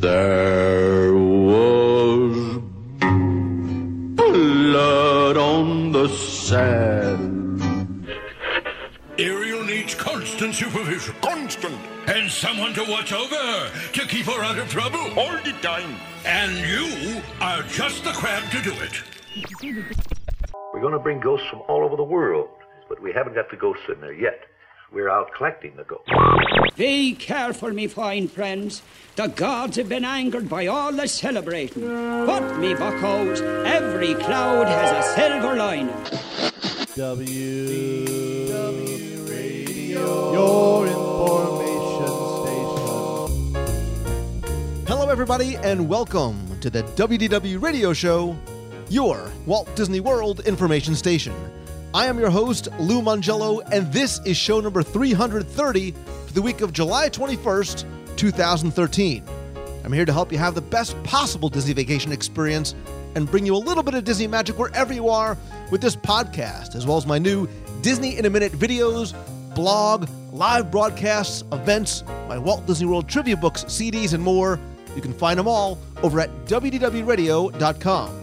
There was blood on the sand. Ariel needs constant supervision. Constant. And someone to watch over her, to keep her out of trouble. All the time. And you are just the crab to do it. We're going to bring ghosts from all over the world, but we haven't got the ghosts in there yet. We're out collecting the ghosts. Be careful, me fine friends. The gods have been angered by all the celebrating. But, me buckos, every cloud has a silver lining. W W Radio, your information station. Hello, everybody, and welcome to the WDW Radio Show, your Walt Disney World information station. I am your host, Lou Mongello, and this is show number 330 for the week of July 21st, 2013. I'm here to help you have the best possible Disney vacation experience and bring you a little bit of Disney magic wherever you are with this podcast, as well as my new Disney in a Minute videos, blog, live broadcasts, events, my Walt Disney World trivia books, CDs, and more. You can find them all over at WDWRadio.com.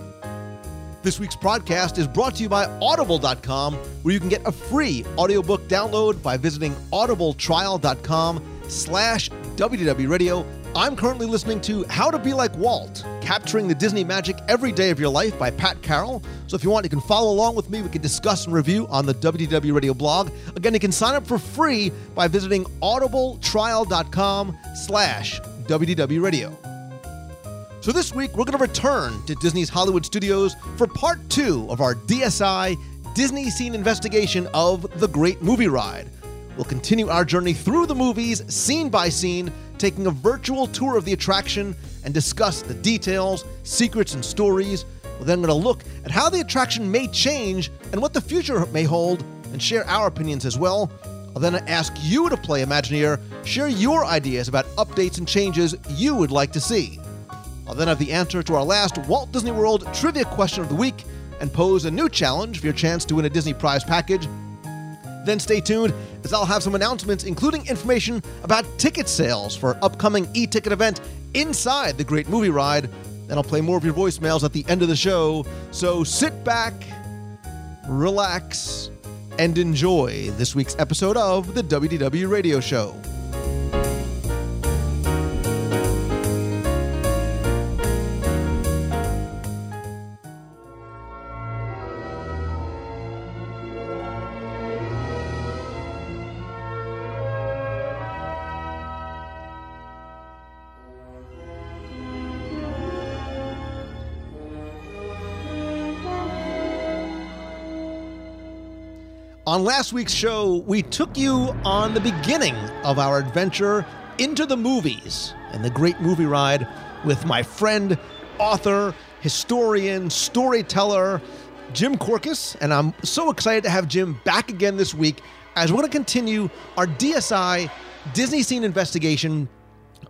This week's podcast is brought to you by Audible.com, where you can get a free audiobook download by visiting audibletrial.com slash. I'm currently listening to How to Be Like Walt, Capturing the Disney Magic Every Day of Your Life by Pat Carroll. So if you want, you can follow along with me. We can discuss and review on the WDW Radio blog. Again, you can sign up for free by visiting audibletrial.com slash. So this week, we're going to return to Disney's Hollywood Studios for part two of our DSI Disney Scene investigation of The Great Movie Ride. We'll continue our journey through the movies, scene by scene, taking a virtual tour of the attraction and discuss the details, secrets, and stories. We're then going to look at how the attraction may change and what the future may hold, and share our opinions as well. I'll then ask you to play Imagineer, share your ideas about updates and changes you would like to see. I'll then have the answer to our last Walt Disney World trivia question of the week and pose a new challenge for your chance to win a Disney prize package. Then stay tuned as I'll have some announcements, including information about ticket sales for upcoming e-ticket event inside the Great Movie Ride. Then I'll play more of your voicemails at the end of the show. So sit back, relax, and enjoy this week's episode of the WDW Radio Show. On last week's show, we took you on the beginning of our adventure into the movies and the great movie ride with my friend, author, historian, storyteller, Jim Korkis. And I'm so excited to have Jim back again this week as we're going to continue our DSI Disney Scene investigation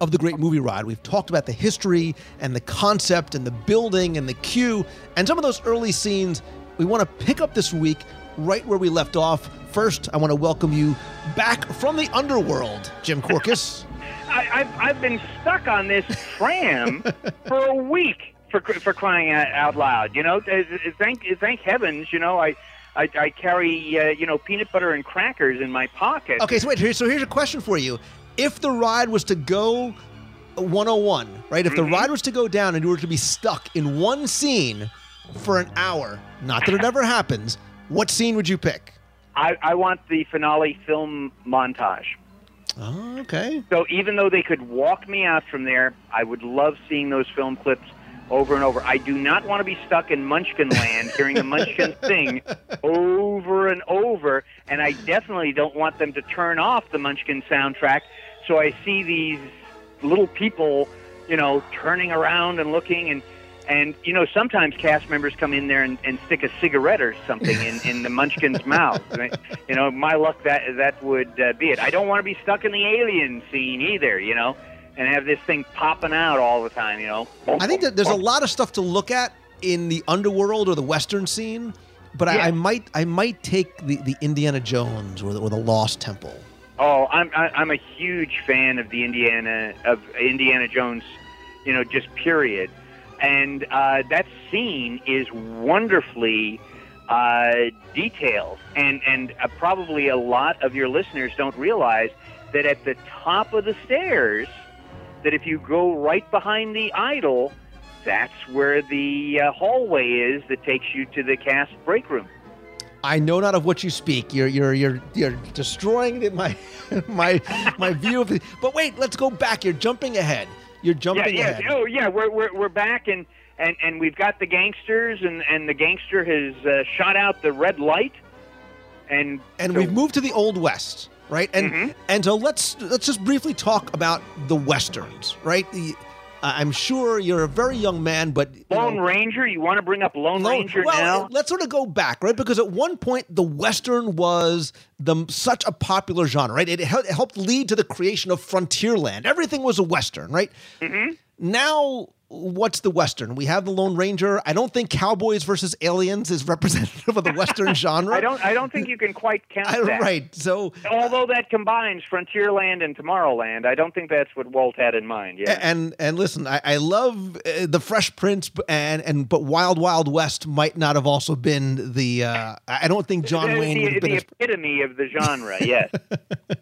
of the great movie ride. We've talked about the history and the concept and the building and the queue and some of those early scenes. We want to pick up this week right where we left off. First, I want to welcome you back from the underworld, Jim Korkis. I, have I've been stuck on this tram for a week for for crying out loud. You know, thank thank heavens. You know, I. I, I carry, uh, you know, peanut butter and crackers in my pocket. Okay, so wait. So here's a question for you: If the ride was to go 101, right? If Mm-hmm. the ride was to go down and you were to be stuck in one scene for an hour, not that it ever happens, what scene would you pick? I, I want the finale film montage. Oh, okay. So even though they could walk me out from there, I would love seeing those film clips over and over. I do not want to be stuck in Munchkin Land hearing the Munchkin sing over and over, and I definitely don't want them to turn off the Munchkin soundtrack so I see these little people, you know, turning around and looking and and you know sometimes cast members come in there and, and stick a cigarette or something in, in the munchkin's mouth you know my luck that that would uh, be it i don't want to be stuck in the alien scene either you know and have this thing popping out all the time you know I think that there's a lot of stuff to look at in the underworld or the western scene, but I, Yeah. I might I might take the, the Indiana Jones or the, or the Lost Temple. Oh, I'm I, I'm a huge fan of the Indiana of Indiana Jones, you know, just period. And uh, that scene is wonderfully uh, detailed, and and uh, probably a lot of your listeners don't realize that at the top of the stairs, that if you go right behind the idol, that's where the uh, hallway is that takes you to the cast break room. I know not of what you speak. You're you're you're you're destroying my my my view of it. But wait, let's go back. You're jumping ahead. You're jumping yeah, ahead. oh yeah, we're we're we're back and and and we've got the gangsters and and the gangster has uh, shot out the red light, and and so- we've moved to the old west, right? And Mhm. and so let's let's just briefly talk about the westerns, right? The, I'm sure you're a very young man, but Lone know, Ranger. You want to bring up Lone, Lone- Ranger well, now? let's sort of go back, right? Because at one point, the Western was the such a popular genre, right? It, it helped lead to the creation of Frontierland. Everything was a Western, right? Mm-hmm. Now, what's the Western? We have the Lone Ranger. I don't think Cowboys versus Aliens is representative of the Western genre. I don't I don't think you can quite count I- that. right. So, Although that combines Frontierland and Tomorrowland, I don't think that's what Walt had in mind. Yeah. and and listen, I, I love uh, the Fresh Prince, and and but Wild Wild West might not have also been the. Uh, I don't think John the, Wayne would the, been. the as- epitome of the genre. Yes.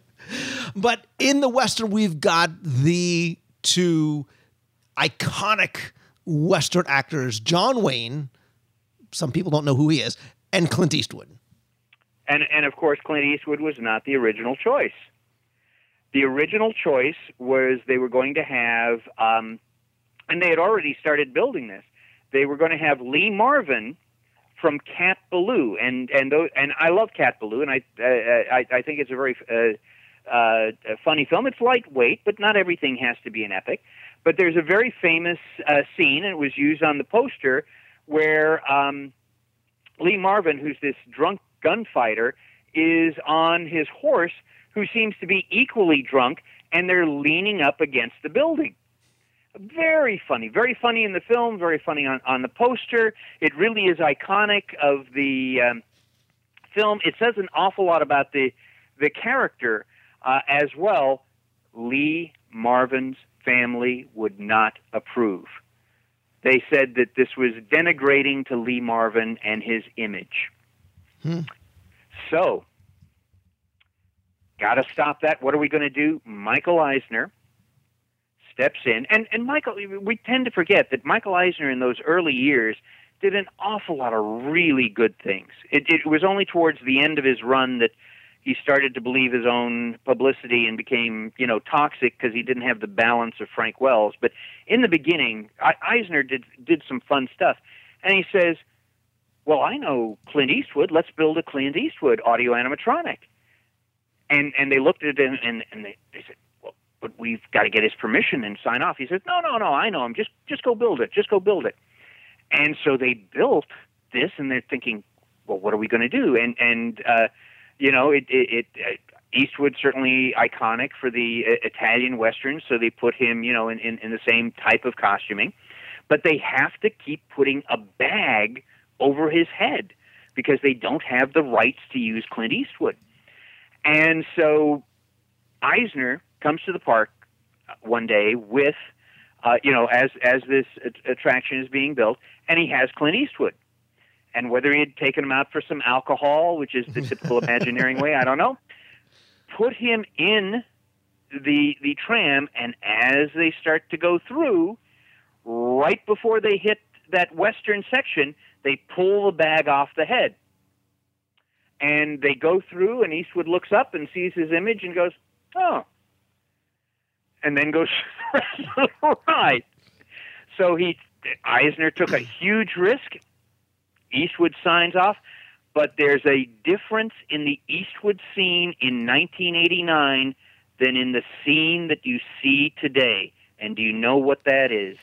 But in the Western, we've got the two iconic Western actors, John Wayne. Some people don't know who he is, and Clint Eastwood. And and of course, Clint Eastwood was not the original choice. The original choice was they were going to have, um, and they had already started building this. They were going to have Lee Marvin from Cat Ballou, and and and I love Cat Ballou, and I I, I think it's a very uh, uh, funny film. It's lightweight, but not everything has to be an epic. But there's a very famous uh, scene, and it was used on the poster, where um, Lee Marvin, who's this drunk gunfighter, is on his horse, who seems to be equally drunk, and they're leaning up against the building. Very funny, very funny in the film, very funny on, on the poster. It really is iconic of the um, film. It says an awful lot about the the character uh, as well. Lee Marvin's family would not approve. They said that this was denigrating to Lee Marvin and his image. Hmm. So, got to stop that. What are we going to do? Michael Eisner steps in, and and Michael. We tend to forget that Michael Eisner in those early years did an awful lot of really good things. It, it was only towards the end of his run that he started to believe his own publicity and became, you know, toxic because he didn't have the balance of Frank Wells. But in the beginning, Eisner did did some fun stuff, and he says, "Well, I know Clint Eastwood. Let's build a Clint Eastwood audio animatronic." And and they looked at him and and they, they said, "Well, but we've got to get his permission and sign off." He says, "No, no, no. I know him. Just just go build it. Just go build it." And so they built this, and they're thinking, "Well, what are we going to do?" And and uh, you know, it, it, it uh, Eastwood certainly iconic for the uh, Italian westerns, so they put him, you know, in, in, in the same type of costuming. But they have to keep putting a bag over his head because they don't have the rights to use Clint Eastwood. And so Eisner comes to the park one day with, uh, you know, as as this attraction is being built, and he has Clint Eastwood. And whether he had taken him out for some alcohol, which is the typical Imagineering way, I don't know, put him in the the tram, and as they start to go through, right before they hit that western section, they pull the bag off the head. And they go through, and Eastwood looks up and sees his image and goes, "Oh," and then goes the rest of the ride. So he Eisner took a huge risk. Eastwood signs off, but there's a difference in the Eastwood scene in 1989 than in the scene that you see today. And do you know what that is?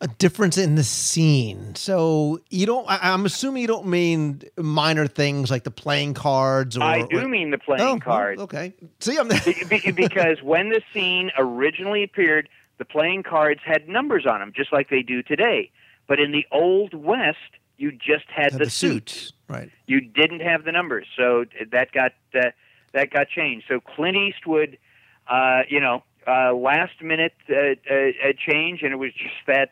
A difference in the scene. So you don't. I, I'm assuming you don't mean minor things like the playing cards. Or, I do or- mean the playing Oh, well, card. okay. See, I'm. Be- be- because when the scene originally appeared, the playing cards had numbers on them, just like they do today. But in the Old West, you just had, Had the, the suits. suits, right? You didn't have the numbers, so that got uh, that got changed. So Clint Eastwood, uh, you know, uh, last minute uh, uh, change, and it was just that,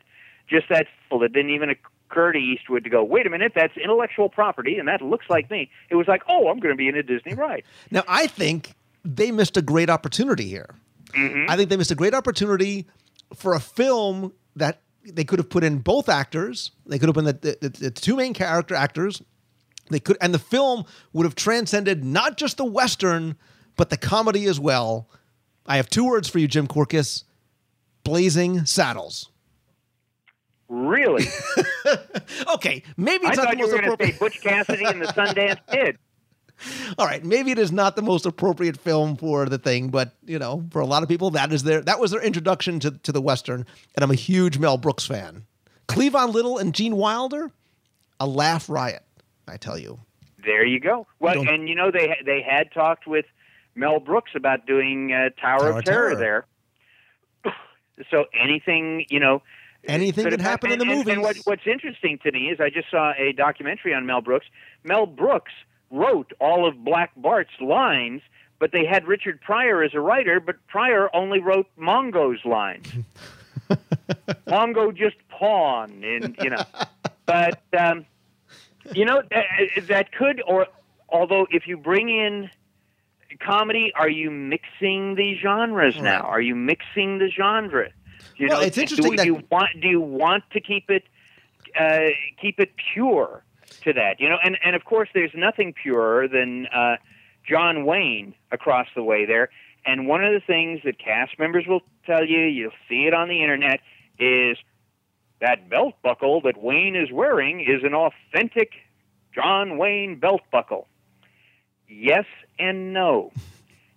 just that. It didn't even occur to Eastwood to go, wait a minute, that's intellectual property, and that looks like me. It was like, oh, I'm going to be in a Disney ride. Now, I think they missed a great opportunity here. I think they missed a great opportunity for a film that they could have put in both actors. They could have been the, the, the two main character actors. They could, and the film would have transcended not just the western, but the comedy as well. I have two words for you, Jim Korkis: blazing saddles. Really? Okay, maybe I it's not thought the you were going to say Butch Cassidy and the Sundance Kid. All right, maybe it is not the most appropriate film for the thing, but you know, for a lot of people, that is their that was their introduction to to the western, and I'm a huge Mel Brooks fan. Cleavon Little and Gene Wilder, a laugh riot, I tell you. There you go. Well, Don't- and you know they they had talked with Mel Brooks about doing uh, Tower, Tower of Terror, Terror. there. So anything you know, Anything could happen in the and, and- And what, what's interesting to me is I just saw a documentary on Mel Brooks. Mel Brooks wrote all of Black Bart's lines, but they had Richard Pryor as a writer, but Pryor only wrote Mongo's lines. Mongo just pawn, and you know, but um, you know that, that could or although if you bring in comedy, are you mixing the genres now? Are you mixing the genre? You Well, know, it's interesting do, that- do you want do you want to keep it uh, keep it pure to that? You know, and and of course, there's nothing purer than uh, John Wayne across the way there. And one of the things that cast members will tell you, you'll see it on the internet, is that belt buckle that Wayne is wearing is an authentic John Wayne belt buckle. Yes and no.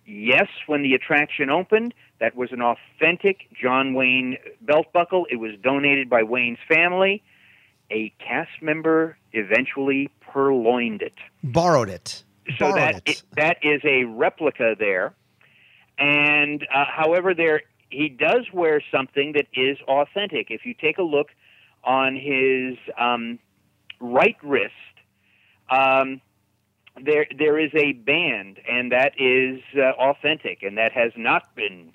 Yes, when the attraction opened, that was an authentic John Wayne belt buckle. It was donated by Wayne's family. A cast member eventually purloined it. Borrowed it. So Borrowed that it. that is a replica there. And uh, however, there he does wear something that is authentic. If you take a look on his um, right wrist, um, there there is a band, and that is uh, authentic, and that has not been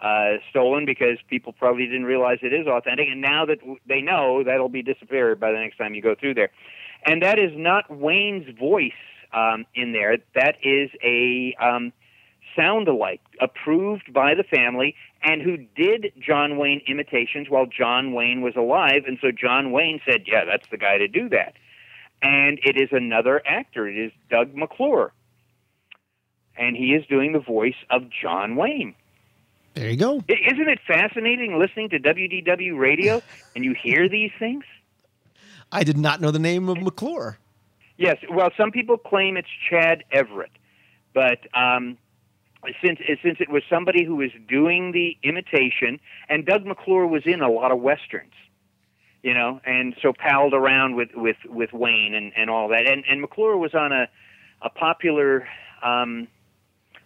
uh, stolen because people probably didn't realize it is authentic, and now that they know, that'll be disappeared by the next time you go through there. And that is not Wayne's voice um, in there. That is a um, sound alike approved by the family and who did John Wayne imitations while John Wayne was alive. And so John Wayne said, Yeah, that's the guy to do that. And it is another actor. It is Doug McClure. And he is doing the voice of John Wayne. There you go. Isn't it fascinating listening to WDW radio and you hear these things? I did not know the name of McClure. Yes. Well, some people claim it's Chad Everett, but um, since since it was somebody who was doing the imitation, and Doug McClure was in a lot of westerns, you know, and so palled around with with with Wayne and and all that, and and McClure was on a a popular. Um,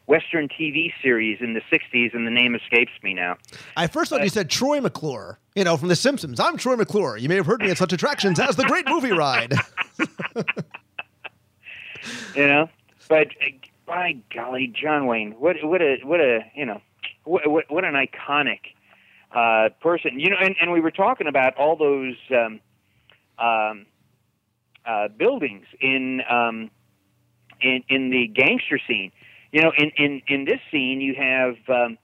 Western TV series in the '60s, and the name escapes me now. I first thought you said Troy McClure, you know, from The Simpsons. I'm Troy McClure. You may have heard me at such attractions as the Great Movie Ride. you know. But uh, by golly, John Wayne, what what a what a you know what what, what an iconic uh, person. You know, and, and we were talking about all those um, um, uh, buildings in um, in in the gangster scene. You know, in in in this scene, you have. Um,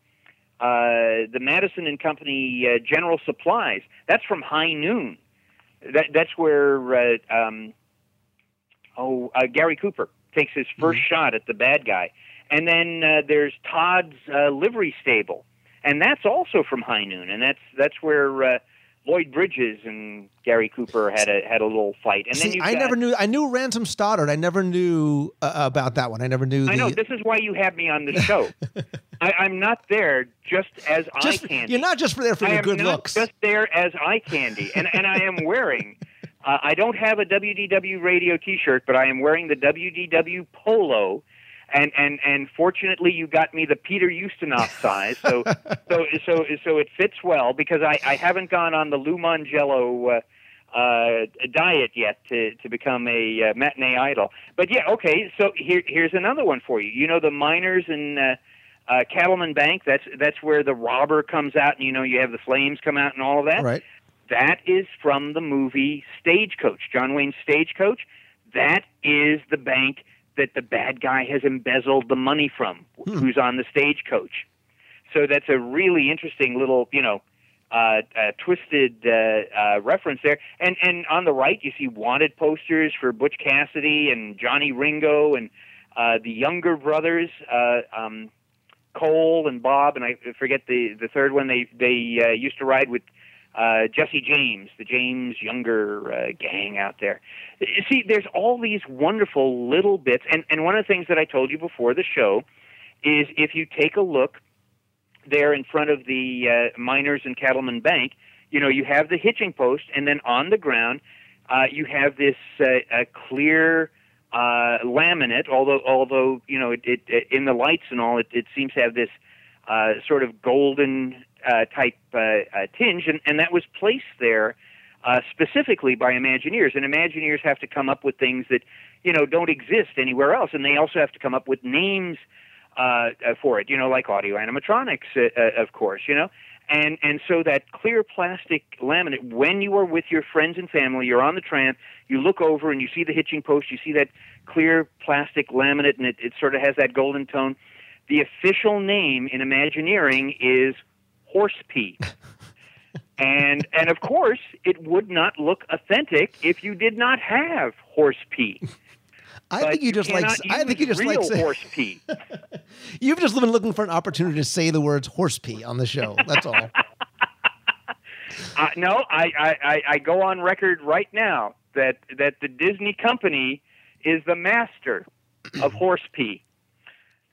uh, the Madison and Company uh, General Supplies. That's from High Noon. That, that's where uh, um, oh uh, Gary Cooper takes his 1st shot at the bad guy, and then uh, there's Todd's uh, livery stable, and that's also from High Noon, and that's that's where uh, Lloyd Bridges and Gary Cooper had a had a little fight. And then See, you I never knew. I knew Ransom Stoddard. I never knew uh, about that one. I never knew. I know this is why you have me on the show. I, I'm not there just as just, eye candy. You're not just for there for I your am good looks. just there as eye candy, and and I am wearing. Uh, I don't have a WDW radio T-shirt, but I am wearing the WDW polo, and and and fortunately, you got me the Peter Ustinov size, so so so so it fits well because I I haven't gone on the Lou Mongello. Uh, uh, diet yet to to become a uh, matinee idol. But yeah, okay. So here here's another one for you. You know the miners in uh, uh, Cattleman Bank. That's that's where the robber comes out, and you know you have the flames come out and all of that. Right. That is from the movie Stagecoach, John Wayne's Stagecoach. That is the bank that the bad guy has embezzled the money from, who's on the stagecoach. So that's a really interesting little, you know, uh, uh, twisted uh, uh, reference there. And and on the right, you see wanted posters for Butch Cassidy and Johnny Ringo and uh, the younger brothers, uh, um, Cole and Bob, and I forget the the third one. They they uh, used to ride with uh, Jesse James, the James Younger uh, gang out there. You see, there's all these wonderful little bits, and and one of the things that I told you before the show is if you take a look there in front of the uh, Miners and Cattlemen Bank, you know, you have the hitching post, and then on the ground, uh, you have this uh, a clear uh, laminate. Although, although you know, it, it, it in the lights and all, it, it seems to have this uh, sort of golden uh, type uh, uh, tinge, and, and that was placed there uh, specifically by Imagineers. And Imagineers have to come up with things that you know don't exist anywhere else, and they also have to come up with names uh, for it. You know, like audio animatronics, of course. You know, and and so that clear plastic laminate. When you are with your friends and family, you're on the tram. You look over and you see the hitching post. You see that clear plastic laminate, and it, it sort of has that golden tone. The official name in Imagineering is horse pee. and and of course, it would not look authentic if you did not have horse pee. I think you just like. I think you just like. say- horse pee. You've just been looking for an opportunity to say the words horse pee on the show. That's all. Uh, no, I, I, I, I go on record right now that that the Disney company is the master of horse pee.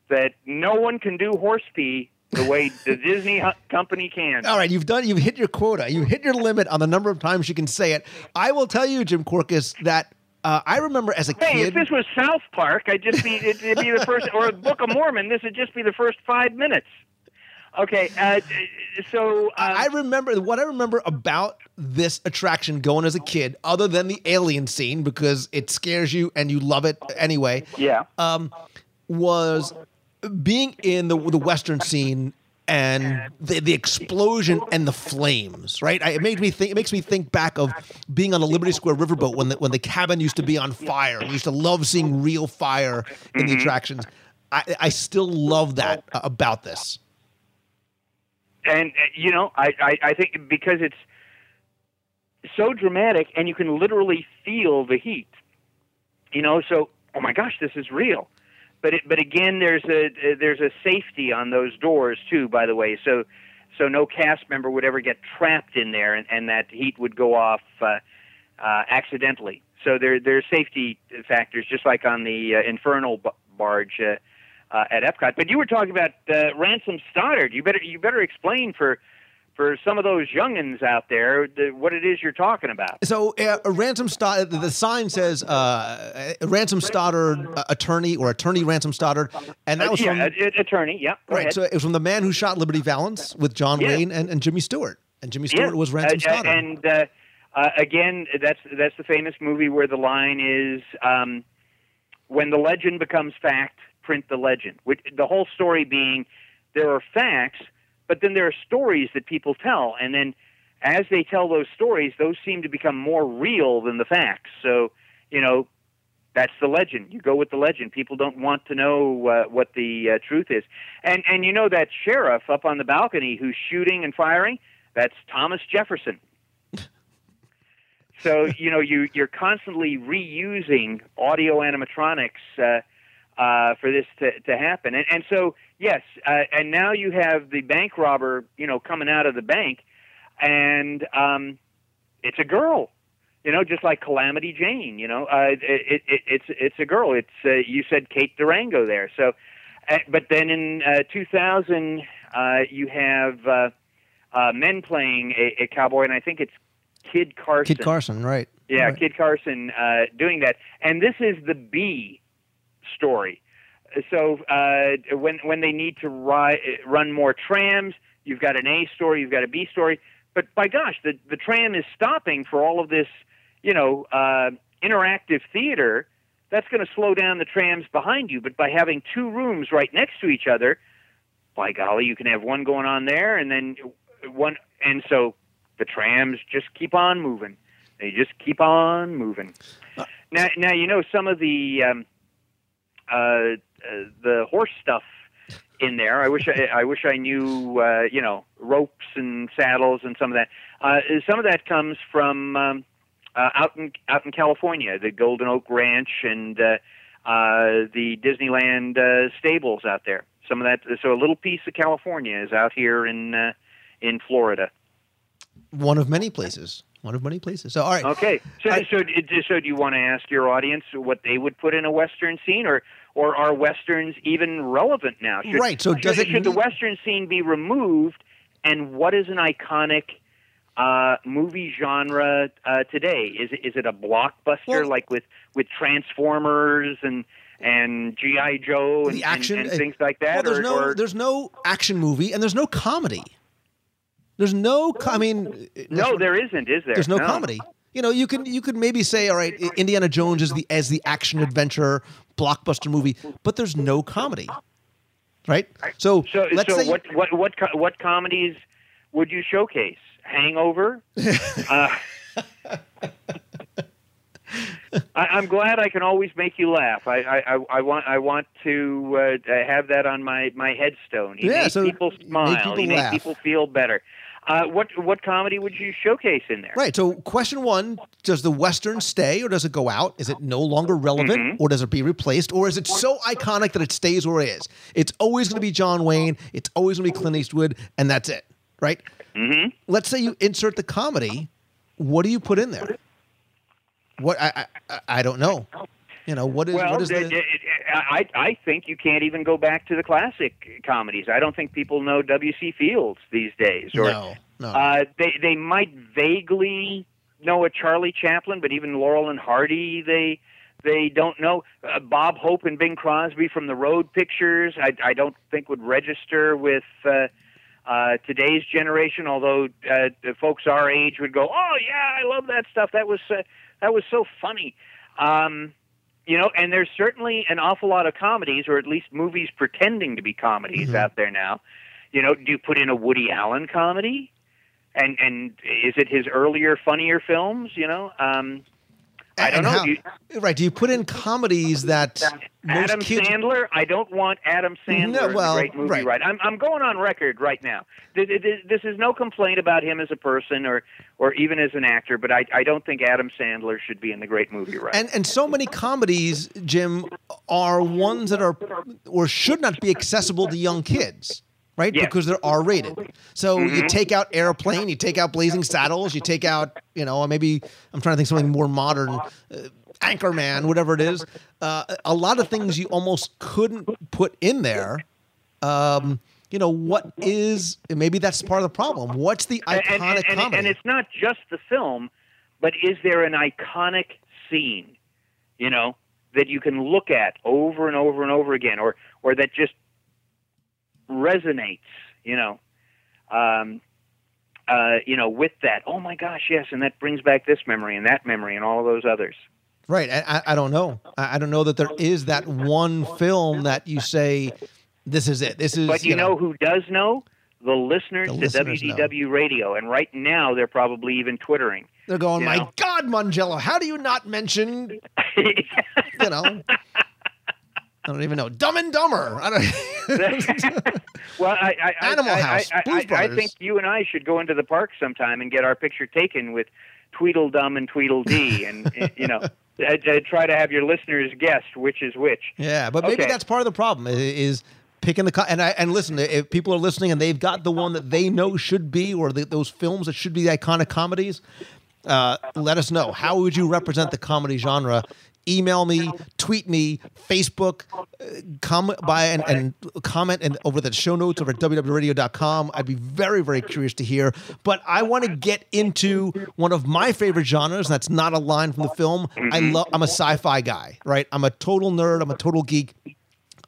That no one can do horse pee the way the Disney company can. All right, you've done. You've hit your quota. You hit your limit on the number of times you can say it. I will tell you, Jim Korkis, that uh, I remember as a kid Hey, if this was South Park, I'd just be it'd, it'd be the first, or Book of Mormon. This would just be the first five minutes. Okay, uh, so um, I remember what I remember about this attraction going as a kid, other than the alien scene because it scares you and you love it anyway. yeah, um, was being in the the western scene and the, the explosion and the flames. Right, I, it made me think. It makes me think back of being on the Liberty Square riverboat when the when the cabin used to be on fire. We used to love seeing real fire in the attractions. I, I still love that uh, about this. and uh, you know, I, I I think because it's so dramatic, and you can literally feel the heat. You know, so oh my gosh, this is real. But it, but again, there's a there's a safety on those doors too. By the way, so so no cast member would ever get trapped in there, and, and that heat would go off uh, uh, accidentally. So there there's safety factors, just like on the uh, Infernal barge uh, uh, at Epcot. But you were talking about uh, Ransom Stoddard. You better you better explain for for some of those youngins out there the, what it is you're talking about. So, uh, ransom Stoddard, the sign says uh, ransom Stoddard uh, attorney or attorney ransom Stoddard, and that was yeah, from a- attorney. Yeah, right. ahead. So it was from the man who shot Liberty Valance with John Yeah. Wayne and, and Jimmy Stewart, and Jimmy Stewart Yeah. was ransom Uh, uh, Stoddard. and uh, uh, again, that's that's the famous movie where the line is, um, "When the legend becomes fact, print the legend." Which, the whole story being, there are facts, but then there are stories that people tell, and then as they tell those stories, those seem to become more real than the facts. So, you know, that's the legend. You go with the legend. People don't want to know uh, what the uh, truth is. And and you know that sheriff up on the balcony who's shooting and firing, that's Thomas Jefferson. so you know you you're constantly reusing audio animatronics uh, uh, for this to, to happen. And and so yes, uh, and now you have the bank robber, you know, coming out of the bank, and um, it's a girl you know, just like Calamity Jane. You know, uh, it, it, it's it's a girl. It's uh, you said Kate Durango there. So, uh, but then in uh, 2000, uh, you have uh, uh, men playing a, a cowboy, and I think it's Kid Carson. Kid Carson, right? Yeah, Right. Kid Carson uh, doing that, and this is the B story. So uh, when when they need to ri- run more trams, you've got an A story, you've got a B story. but by gosh, the the tram is stopping for all of this, you know, uh, interactive theater. That's going to slow down the trams behind you. But by having two rooms right next to each other, by golly, you can have one going on there and then one, and so the trams just keep on moving. They just keep on moving. Now, now you know some of the um, uh, uh, the horse stuff in there. I wish I, I wish I knew uh, you know ropes and saddles and some of that. Uh, some of that comes from um, uh, out in out in California, the Golden Oak Ranch and uh, uh, the Disneyland uh, stables out there. Some of that. So a little piece of California is out here in uh, in Florida. One of many places. One of many places. So, all right. Okay. So, I- so, so, do you want to ask your audience what they would put in a western scene, or, or are westerns even relevant now? Should, Right, so should, it should the western scene be removed? And what is an iconic uh, movie genre uh, today? Is it, is it a blockbuster Well- like with with Transformers and and GI Joe and, action and, uh, and things like that? Well, there's or, no or- there's no action movie and there's no comedy. There's no. I mean, no, there isn't, is there? There's no, comedy. You know, you can you could maybe say, all right, Indiana Jones is the as the action adventure blockbuster movie, but there's no comedy, right? So, So, let's so say what, what, what, what comedies would you showcase? Hangover. uh, I, I'm glad I can always make you laugh. I, I, I, want, I want to uh, have that on my, my headstone. He Yeah, so people make smile. people he laugh. people feel better. Uh, what, what comedy would you showcase in there? Right. So, question one: Does the western stay, or does it go out? Is it no longer relevant, Mm-hmm. or does it be replaced, or is it so iconic that it stays where it is? It's always going to be John Wayne. It's always going to be Clint Eastwood, and that's it. Right. Mm-hmm. Let's say you insert the comedy. What do you put in there? What I I, I don't know. You know what is Well, what is the- the the- I, I think you can't even go back to the classic comedies. I don't think people know W.C. Fields these days. Or, no no Uh, they they might vaguely know a Charlie Chaplin, but even Laurel and Hardy they they don't know. Uh, Bob Hope and Bing Crosby from the Road Pictures I I don't think would register with uh, uh, today's generation. Although uh, the folks our age would go, oh yeah, I love that stuff. That was uh, that was so funny. Um, you know, and there's certainly an awful lot of comedies, or at least movies pretending to be comedies out there now. You know, do you put in a Woody Allen comedy? And and is it his earlier funnier films? You know, um, I don't know. how- Do you- right. Do you put in comedies that most Adam kids Sandler. I don't want Adam Sandler No, in well, the great movie right. right. I'm I'm going on record right now. This, this- this is no complaint about him as a person or or even as an actor, but I I don't think Adam Sandler should be in the great movie right. And and so many comedies, Jim, are ones that are or should not be accessible to young kids, right? Yes. Because they're R rated. So Mm-hmm. you take out Airplane, you take out Blazing Saddles, you take out, you know, maybe I'm trying to think something more modern, uh, Anchorman, whatever it is. Uh, a lot of things you almost couldn't put in there. Um, you know what is maybe that's part of the problem. What's the iconic and, and, and, comedy? and it's not just the film, but is there an iconic scene, you know, that you can look at over and over and over again, or or that just resonates, you know, um, uh, you know, with that. Oh my gosh, yes, and that brings back this memory and that memory and all of those others. Right. I, I- I don't know. I, don't know that there is that one film that you say, this is it. This is. But you, know, who does know? The listeners The to listeners know. WDW Radio, and right now they're probably even twittering. they're going, my know. God, Mongello, how do you not mention, you know, I don't even know, Dumb and Dumber. I don't. Well, I, I, I- Animal I, House, I, Blues I, I think you and I should go into the park sometime and get our picture taken with Tweedledum and Tweedledee, and eh, you know, uh, uh, try to have your listeners guess which is which. yeah, but maybe Okay. that's part of the problem i- is picking the co- and I and listen if people are listening and they've got the one that they know should be or the, those films that should be the iconic comedies uh, let us know how would you represent the comedy genre email me tweet me facebook uh, come by and, and comment and over the show notes over at WDWRadio.com i'd be very very curious to hear but i want to get into one of my favorite genres that's not a line from the film i love i'm a sci-fi guy right i'm a total nerd i'm a total geek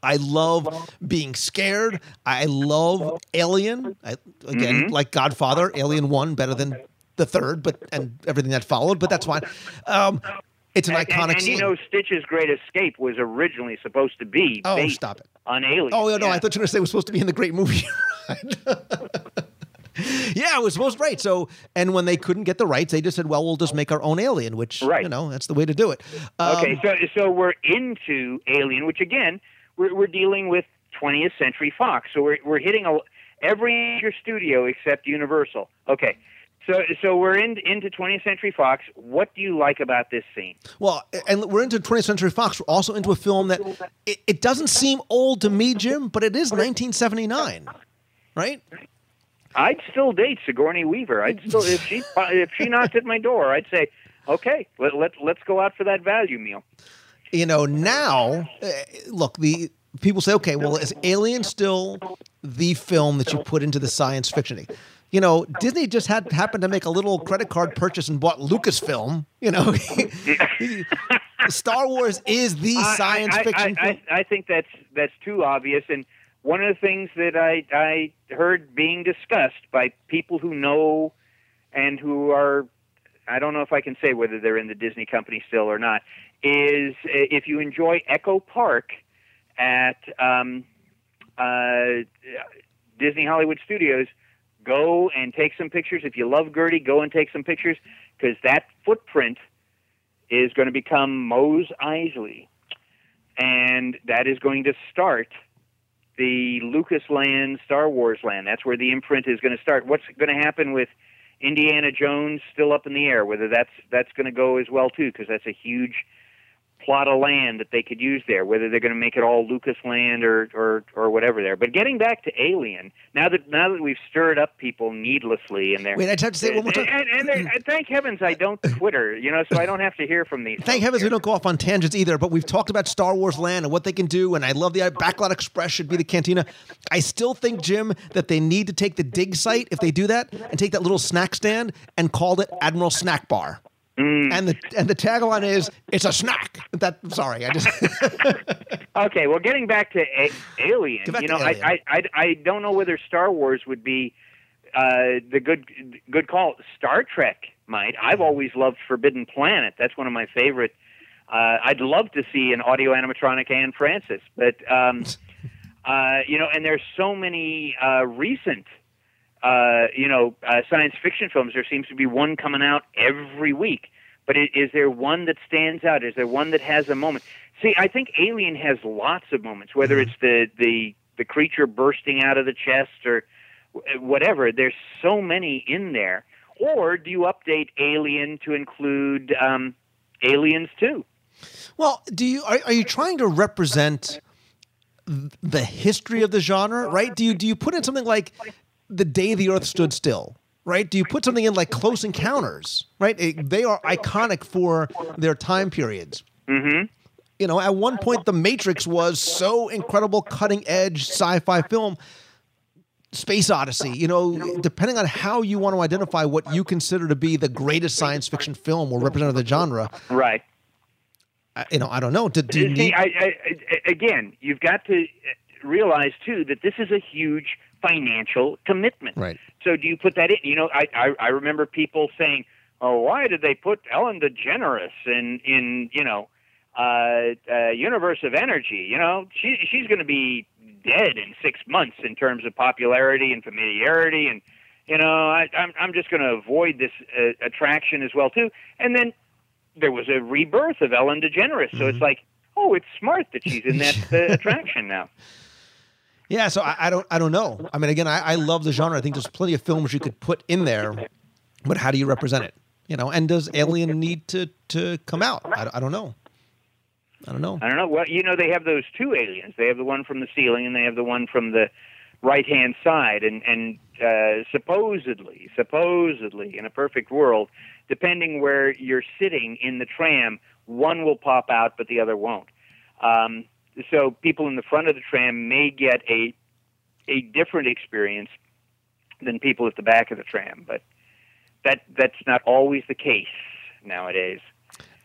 I love being scared. I love Alien. I, again, Mm-hmm. like Godfather, Alien One better than the third, but and everything that followed. But that's fine. Um, it's an And, iconic and, and scene. you know, Stitch's Great Escape was originally supposed to be oh, stop it! on Alien. Oh yeah, no, I thought you were going to say it was supposed to be in the great movie. yeah, it was supposed right. So, and when they couldn't get the rights, they just said, "Well, we'll just make our own Alien," which you know that's the way to do it. Um, Okay, so so we're into Alien, which again we're we're dealing with 20th Century Fox. So we're we're hitting a, every major studio except Universal. Okay, so so we're in, into 20th Century Fox. What do you like about this scene? Well, and we're into 20th Century Fox. We're also into a film that it, it doesn't seem old to me, Jim, but it is 1979, right? I'd still date Sigourney Weaver. I'd still if she if she knocked at my door, I'd say, okay, let let let's go out for that value meal. You know, now, uh, look, the people say, okay, well, is Alien still the film that you put into the science fiction? You know, Disney just had happened to make a little credit card purchase and bought Lucasfilm. You know, Star Wars is the I- science I, fiction I, I think that's that's too obvious. And one of the things that I I heard being discussed by people who know and who are I don't know if I can say whether they're in the Disney company still or not is uh, if you enjoy Echo Park at um, uh, Disney Hollywood Studios, go and take some pictures. If you love Gertie, go and take some pictures because that footprint is going to become Mos Eisley, and that is going to start the Lucas land, Star Wars land. That's where the imprint is going to start. What's going to happen with Indiana Jones still up in the air? Whether that's that's going to go as well too, because that's a huge plot of land that they could use there. Whether they're going to make it all Lucas land or or or whatever there. But getting back to Alien, now that now that we've stirred up people needlessly in there. Wait, I just have to say one more time. And, and, and thank heavens I don't Twitter, you know, so I don't have to hear from these. Thank heavens here. we don't go off on tangents either, but we've talked about Star Wars Land and what they can do, and I love the Backlot Express should be the cantina. I still think, Jim, that they need to take the dig site, if they do that, and take that little snack stand and call it Admiral Snack Bar. Mm. And the and the tagline is it's a snack. That sorry, I just Okay, well, getting back to a- Alien, back you know, Alien. I, I, I, I don't know whether Star Wars would be uh, the good good call. Star Trek might. I've always loved Forbidden Planet. That's one of my favorite. Uh, I'd love to see an audio animatronic Anne Francis, but um, uh, you know, and there's so many uh, recent. Uh, you know, uh, science fiction films. There seems to be one coming out every week. But is there one that stands out? Is there one that has a moment? See, I think Alien has lots of moments. Whether it's the the the creature bursting out of the chest or whatever, there's so many in there. Or do you update Alien to include um, Aliens too? Well, do you are, are you trying to represent the history of the genre, right? Do you do you put in something like the day the Earth stood still, right? Do you put something in like Close Encounters, right? It- they are iconic for their time periods. Mm-hmm. You know, at one point, The Matrix was so incredible, cutting edge sci-fi film. Space Odyssey, you know, depending on how you want to identify what you consider to be the greatest science fiction film or representative of the genre, Right. I- you know, I don't know. Do, do you See, need? I, I, again, you've got to realize too that this is a huge financial commitment. Right. So do you put that in? You know, I I, I remember people saying, "Oh, why did they put Ellen DeGeneres in in you know, uh, uh, Universe of Energy? You know, she she's going to be dead in six months in terms of popularity and familiarity, and you know, I, I'm I'm just going to avoid this uh, attraction as well too. And then there was a rebirth of Ellen DeGeneres, so it's like, oh, it's smart that she's in that uh, attraction now. Yeah, so I, I don't I don't know. I mean, again, I, I love the genre. I think there's plenty of films you could put in there, but how do you represent it? You know, and does Alien need to to come out? I, I don't know. I don't know. I don't know. Well, you know, they have those two aliens. They have the one from the ceiling, and they have the one from the right hand side. And and uh, supposedly, supposedly, in a perfect world, depending where you're sitting in the tram, one will pop out, but the other won't. Um, so people in the front of the tram may get a a different experience than people at the back of the tram, but that that's not always the case nowadays.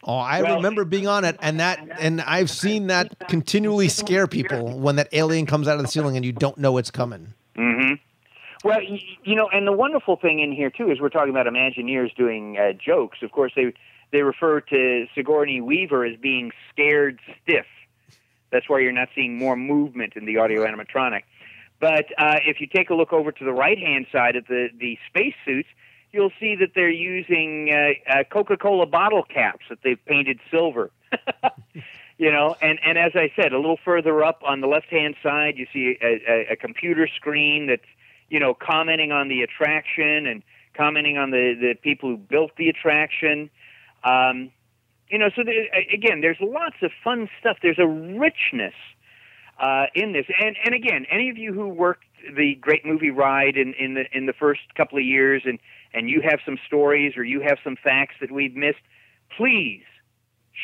Oh, I Well- remember being on it, and that, and I've seen that continually scare people when that alien comes out of the ceiling and you don't know it's coming. hmm Well, y- you know, and the wonderful thing in here too is we're talking about Imagineers doing uh, jokes. Of course, they they refer to Sigourney Weaver as being scared why you're not seeing more movement in the audio animatronic. But uh, if you take a look over to the right hand side of the the spacesuits, you'll see that they're using uh, uh, Coca-Cola bottle caps that they've painted silver. you know, and and as I said, a little further up on the left hand side, you see a, a, a computer screen that's you know commenting on the attraction and commenting on the the people who built the attraction. Um, you know, so there, again, there's lots of fun stuff. There's a richness uh, in this, and and again, any of you who worked the Great Movie Ride in in the in the first couple of years, and and you have some stories or you have some facts that we've missed, please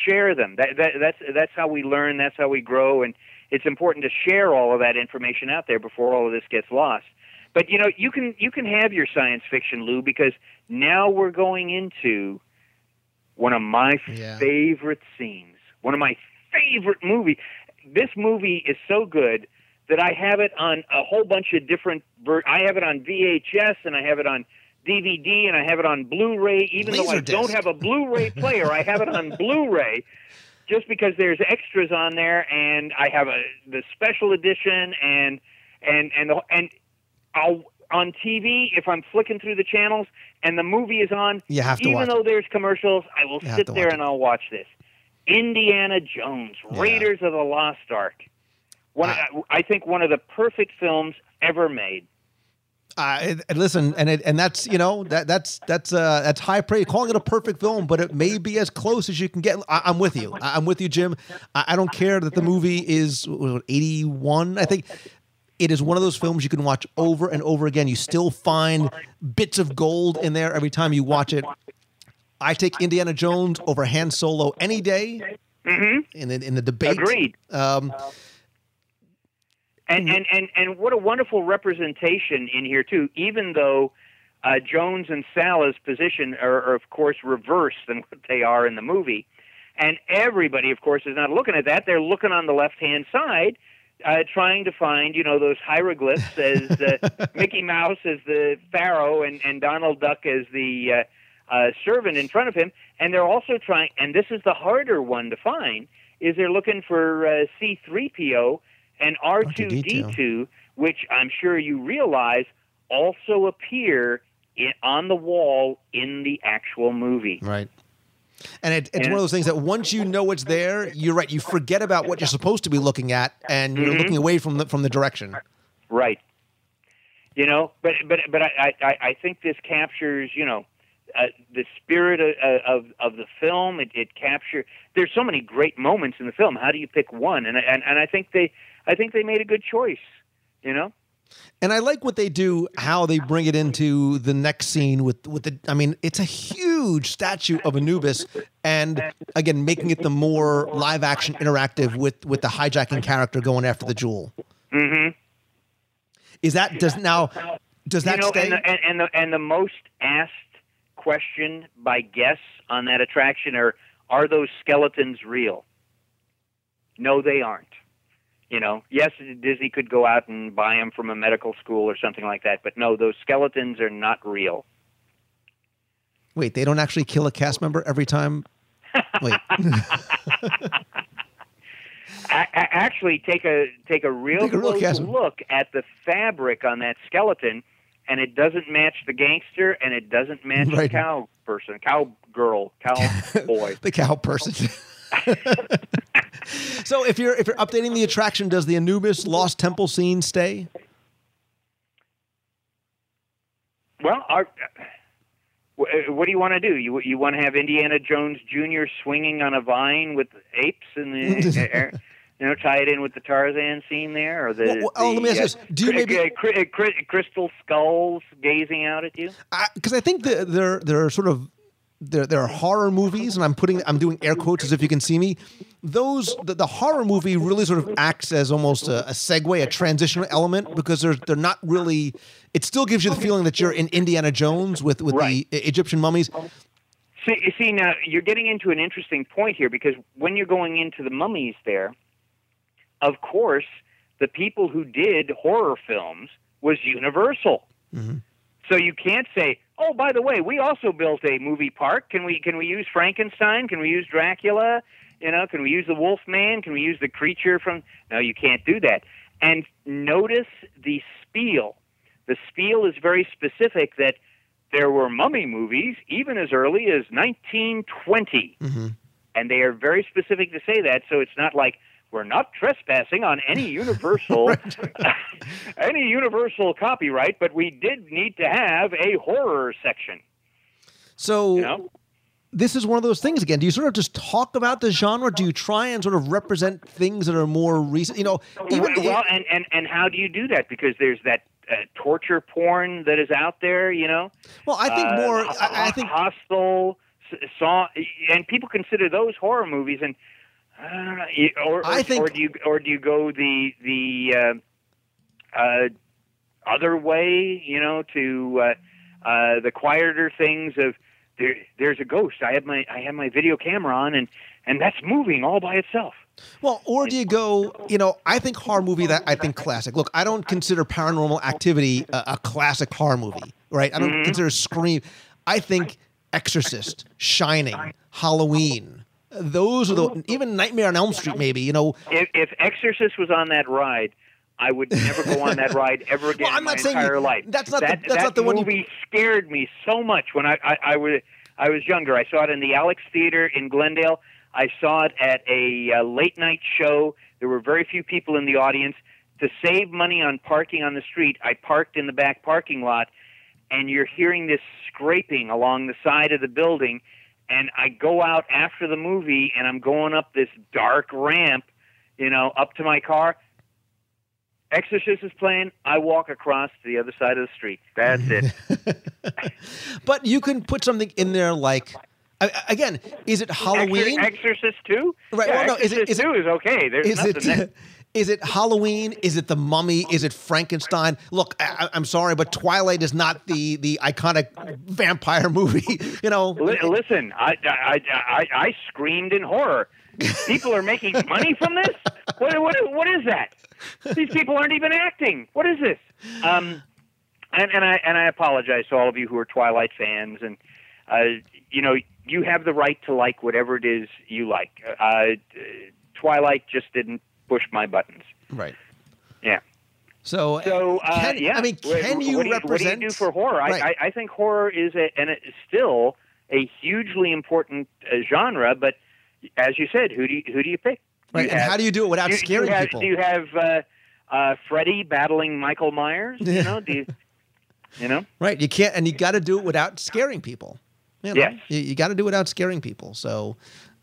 share them. That, that that's that's how we learn. That's how we grow, and it's important to share all of that information out there before all of this gets lost. But you know, you can you can have your science fiction, Lou, because now we're going into one of my Yeah. favorite scenes, one of my favorite movie. This movie is so good that I have it on a whole bunch of different. Ver- I have it on VHS and I have it on DVD and I have it on Blu-ray. Even though I Laserdisc. don't have a Blu-ray player, I have it on Blu-ray just because there's extras on there, and I have a the special edition and and and the, and I'll on TV if I'm flicking through the channels and the movie is on. You have to even though there's commercials, I will You sit there and I'll watch this. Indiana Jones, Yeah. Raiders of the Lost Ark. One, Ah. I think one of the perfect films ever made. Uh, listen, and it, and that's you know that that's that's uh that's high praise. Calling it a perfect film, but it may be as close as you can get. I, I'm with you. I, I'm with you, Jim. I, I don't care that the movie is 81. I think it is one of those films you can watch over and over again. You still find bits of gold in there every time you watch it. I take Indiana Jones over Han Solo any day hmm in the, in the debate. Agreed. Um, And, and and and what a wonderful representation in here too. Even though uh, Jones and Sallah's position are, are of course reversed than what they are in the movie, and everybody of course is not looking at that. They're looking on the left hand side, uh, trying to find you know those hieroglyphs as uh, Mickey Mouse as the Pharaoh and and Donald Duck as the uh, uh, servant in front of him, and they're also trying. And this is the harder one to find. Is they're looking for uh, C three PO and R2D2, which I'm sure you realize also appear in, on the wall in the actual movie. Right. And it, it's And- one of those things that once you know it's there, you're right. You forget about what you're supposed to be looking at, and you're looking away from the from the direction. Right. You know, but but but I I, I think this captures you know uh, the spirit of, of of the film. It, it capture. There's so many great moments in the film. How do you pick one? And and and I think they I think they made a good choice. You know. And I like what they do, how they bring it into the next scene with with the. I mean, it's a huge statue of Anubis, and again, making it the more live action interactive with with the hijacking character going after the jewel. Mm-hmm. Is that does now does that you know, stay? and the, and, and the and the most asked question by guests on that attraction are are those skeletons real? No, they aren't. You know, yes, Disney could go out and buy them from a medical school or something like that, but no, those skeletons are not real. Wait, they don't actually kill a cast member every time. Wait, A- a- actually, take a take a real Take a real close look at the fabric on that skeleton, and it doesn't match the gangster, and it doesn't match the cow person, cow girl, cow boy. the cow person. So if you're if you're updating the attraction, does the Anubis Lost Temple scene stay? Well, our, what do you want to do? You you want to have Indiana Jones Jr. swinging on a vine with apes in the air? You know, tie it in with the Tarzan scene there, or the, Well, well, oh, the, let me ask you this. Do you uh, uh, cri- maybe- cri- cri- crystal skulls gazing out at you? Because I, think the, there there are sort of there there are horror movies, and I'm putting I'm doing air quotes as if you can see me. Those the, the horror movie really sort of acts as almost a, a segue, a transitional element because they're they're not really. It still gives you the feeling that you're in Indiana Jones with with Right. the Egyptian mummies. See, you see, now you're getting into an interesting point here because when you're going into the mummies, there, of course, the people who did horror films was Universal. Mm-hmm. So you can't say, "Oh, by the way, we also built a movie park. Can we can we use Frankenstein? Can we use Dracula? You know, can we use the Wolf Man? Can we use the creature from?" No, you can't do that. And notice the spiel. The spiel is very specific that there were mummy movies even as early as 1920. Mm-hmm. And they are very specific to say that, so it's not like we're not trespassing on any universal any universal copyright, but we did need to have a horror section. So You know? this is one of those things again. Do you sort of just talk about the genre? Do you try and sort of represent things that are more recent? You know, even well, and, and and how do you do that? Because there's that uh, torture porn that is out there. You know, well, I think Uh, more. I, I think Hostel saw, and people consider those horror movies. And I don't know, you- or, or, I think- or do you or do you go the the uh, uh, other way? You know, to uh, uh, the quieter things of there. There's a ghost. I have my I have my video camera on, and and that's moving all by itself. Well, or do you go, you know, I think horror movie that I think classic. Look, I don't consider paranormal activity a, a classic horror movie, right? I don't consider Scream. I think Exorcist, Shining, Halloween. Those are the even Nightmare on Elm Street, maybe, you know. if, if Exorcist was on that ride, I would never go on that ride ever again Well, I'm not saying entire you- life. that's not the- that's that not the one you- movie scared me so much when I, I, I was I was younger. I saw it in the Alex Theater in Glendale. I saw it at a uh, late night show. There were very few people in the audience. To save money on parking on the street, I parked in the back parking lot, and you're hearing this scraping along the side of the building. And I go out after the movie, and I'm going up this dark ramp, you know, up to my car. Exorcist is playing. I walk across to the other side of the street. That's it. But you can put something in there like, I- I- again, is it Halloween? Exor- Exorcist two. Right, Yeah, well, no, Exorcist is it- two is okay. There's is nothing it there. is it Halloween? Is it the Mummy? Is it Frankenstein? Look, I, I'm sorry, but Twilight is not the the iconic vampire movie. You know, Li- listen, I, I, I, I screamed in horror. People are making money from this. What, what, what is that? These people aren't even acting. What is this? Um, and, and I and I apologize to all of you who are Twilight fans, and uh, you know you have the right to like whatever it is you like. Uh, Twilight just didn't push my buttons. right? Yeah. So, So uh, can, yeah, I mean, can what, you what do represent? What do you do for horror? Right. I, I, I think horror is a, and it's still a hugely important uh, genre. But as you said, who do you, who do you pick? Right, you and have- how do you do it without do, you- do scaring have, people? Do you have uh, uh, Freddy battling Michael Myers? You know, do you, you know? right, you can't, and you got to do it without scaring people. You know? Yes. you, you got to do it without scaring people. So,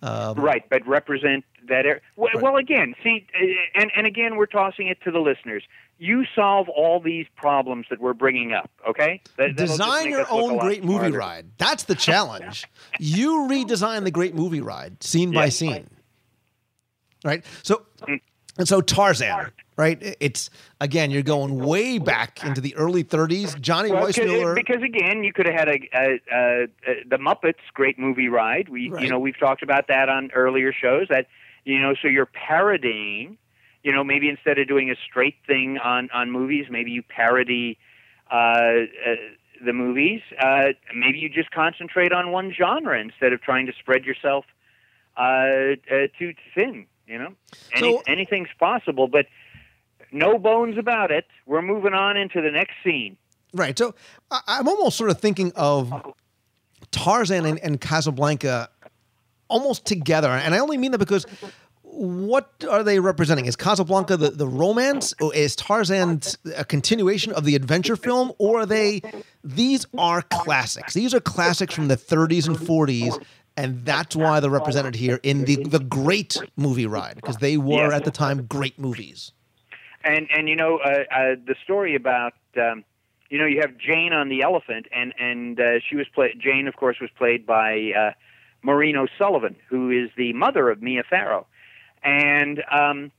um, Right, but represent that. Well, Right. well, again, see, uh, and and again, we're tossing it to the listeners. You solve all these problems that we're bringing up. Okay, That- design your us look a own great movie smarter. ride. That's the challenge. you redesign the great movie ride, scene by scene. Right. So, Mm. and so Tarzan. Right. It's again, you're going way back into the early 30s. Johnny Well, Weissmuller. because again, you could have had a, a, a, a the Muppets great movie ride. We Right. you know we've talked about that on earlier shows. That you know, so you're parodying. You know, maybe instead of doing a straight thing on on movies, maybe you parody uh, uh, the movies. Uh, maybe you just concentrate on one genre instead of trying to spread yourself uh, uh, too thin. You know, Any, So- anything's possible, but no bones about it. We're moving on into the next scene. Right. So I'm almost sort of thinking of Tarzan and, and Casablanca almost together. And I only mean that because what are they representing? Is Casablanca the, the romance? Or is Tarzan a continuation of the adventure film? Or are they, these are classics. These are classics from the 30s and 40s. And that's why they're represented here in the, the great movie ride, because they were at the time great movies. And and you know uh, uh, the story about um, you know you have Jane on the elephant, and and uh, she was played. Jane, of course, was played by uh, Maureen O'Sullivan, who is the mother of Mia Farrow. And um,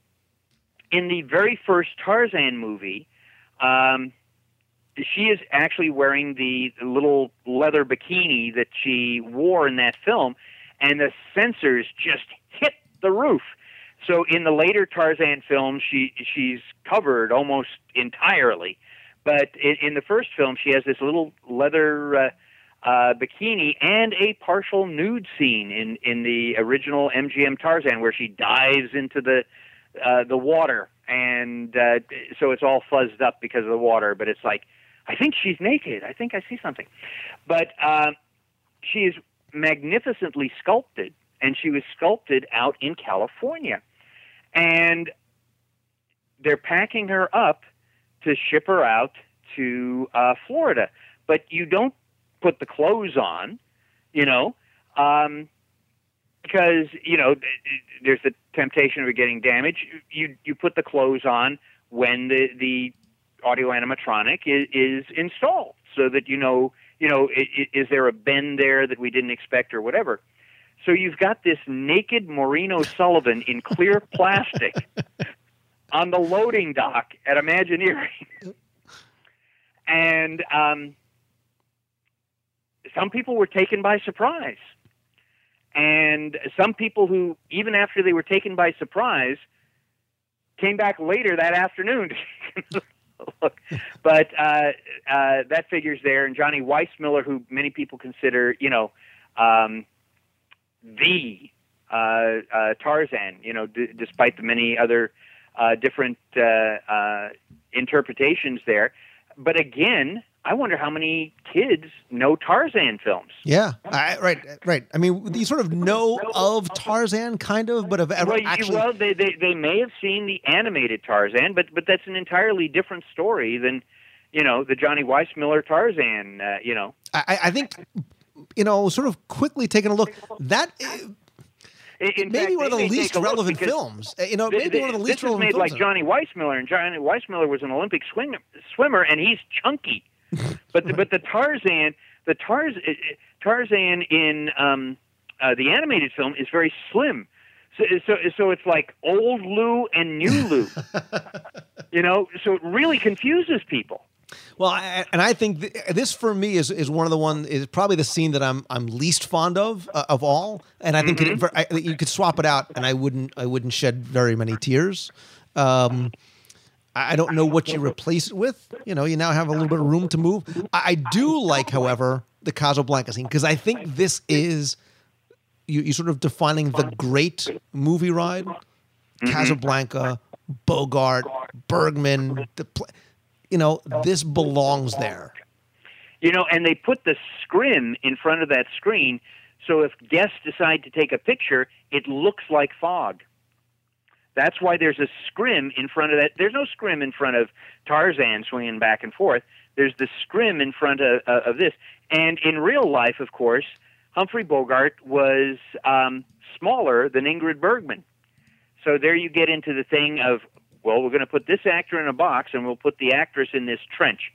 in the very first Tarzan movie, um, she is actually wearing the little leather bikini that she wore in that film, and the censors just hit the roof. So in the later Tarzan films, she she's covered almost entirely, but in, in the first film, she has this little leather uh, uh, bikini and a partial nude scene in in the original MGM Tarzan, where she dives into the uh, the water, and uh, so it's all fuzzed up because of the water. But it's like, I think she's naked. I think I see something, but uh, she is magnificently sculpted, and she was sculpted out in California, and they're packing her up to ship her out to uh, Florida. But you don't put the clothes on, you know, um, because you know there's the temptation of getting damaged. You you put the clothes on when the the audio animatronic is, is installed, so that you know you know is there a bend there that we didn't expect or whatever. So you've got this naked Maureen Sullivan in clear plastic on the loading dock at Imagineering, and um, some people were taken by surprise. And some people who, even after they were taken by surprise, came back later that afternoon. to Look, but uh, uh, that figures there. And Johnny Weissmuller, who many people consider, you know, um, the uh, uh, Tarzan, you know, d- despite the many other uh, different uh, uh, interpretations there. But again, I wonder how many kids know Tarzan films. Yeah, I, right, right. I mean, you sort of know of Tarzan, kind of, but have ever well, actually. well, they, they they may have seen the animated Tarzan, but but that's an entirely different story than you know the Johnny Weissmuller Tarzan. Uh, you know, I, I think, you know, sort of quickly taking a look. That In- in maybe fact, one of the least take a look relevant films. You know, maybe one of the this least is relevant made films. like Johnny Weissmuller, and Johnny Weissmuller was an Olympic swimmer, and he's chunky. but the, but the Tarzan, the Tarz, uh, Tarzan in um, uh, the animated film is very slim. So, so, so it's like old Lou and new Lou. you know, so it really confuses people. Well, I, and I think th- this for me is is one of the one is probably the scene that I'm I'm least fond of uh, of all, and I think Mm-hmm. it, I, you could swap it out, and I wouldn't I wouldn't shed very many tears. Um, I don't know what you replace it with. You know, you now have a little bit of room to move. I, I do like, however, the Casablanca scene because I think this is you you sort of defining the great movie ride. Casablanca, Bogart, Bergman, the pl- you know, this belongs there. You know, and they put the scrim in front of that screen, so if guests decide to take a picture, it looks like fog. That's why there's a scrim in front of that. There's no scrim in front of Tarzan swinging back and forth. There's the scrim in front of, uh, of this. And in real life, of course, Humphrey Bogart was um, smaller than Ingrid Bergman. So there you get into the thing of, well, we're going to put this actor in a box and we'll put the actress in this trench,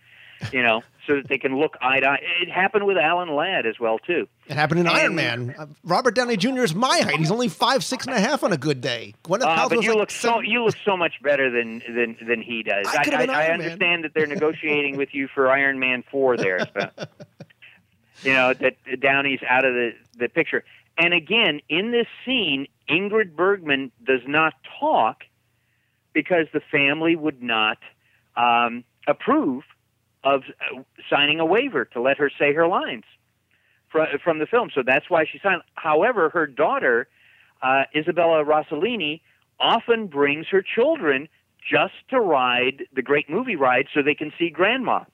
you know, so that they can look eye to eye. It happened with Alan Ladd as well, too. It happened in Iron Man. Uh, Robert Downey Jr. is my height. He's only five, six and a half on a good day. Gwyneth Uh, but you like look so you look so much better than than than he does. I could've been I, understand that they're negotiating with you for Iron Man four there. So, you know that Downey's out of the the picture. And again, in this scene, Ingrid Bergman does not talk because the family would not um, approve of uh, signing a waiver to let her say her lines from from the film. So that's why she signed. However, her daughter uh, Isabella Rossellini often brings her children just to ride the great movie ride so they can see grandma.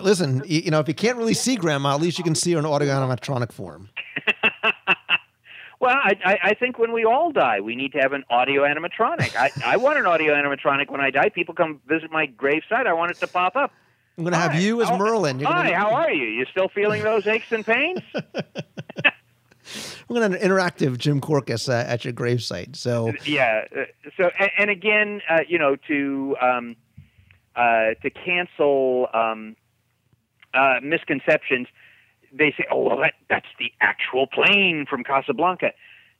Listen, you, you know, if you can't really see Grandma, at least you can see her in audio animatronic form. Well, I, I, I think when we all die, we need to have an audio animatronic. I, I want an audio animatronic when I die. People come visit my gravesite. I want it to pop up. I'm going to have you as Merlin. You're Hi, gonna, how are you? You still feeling those aches and pains? We're going to have an interactive Jim Korkis uh, at your gravesite. So, yeah. uh, So, and, and again, uh, you know, to um, uh, to cancel um, uh, misconceptions, they say, "Oh, well, that, that's the actual plane from Casablanca."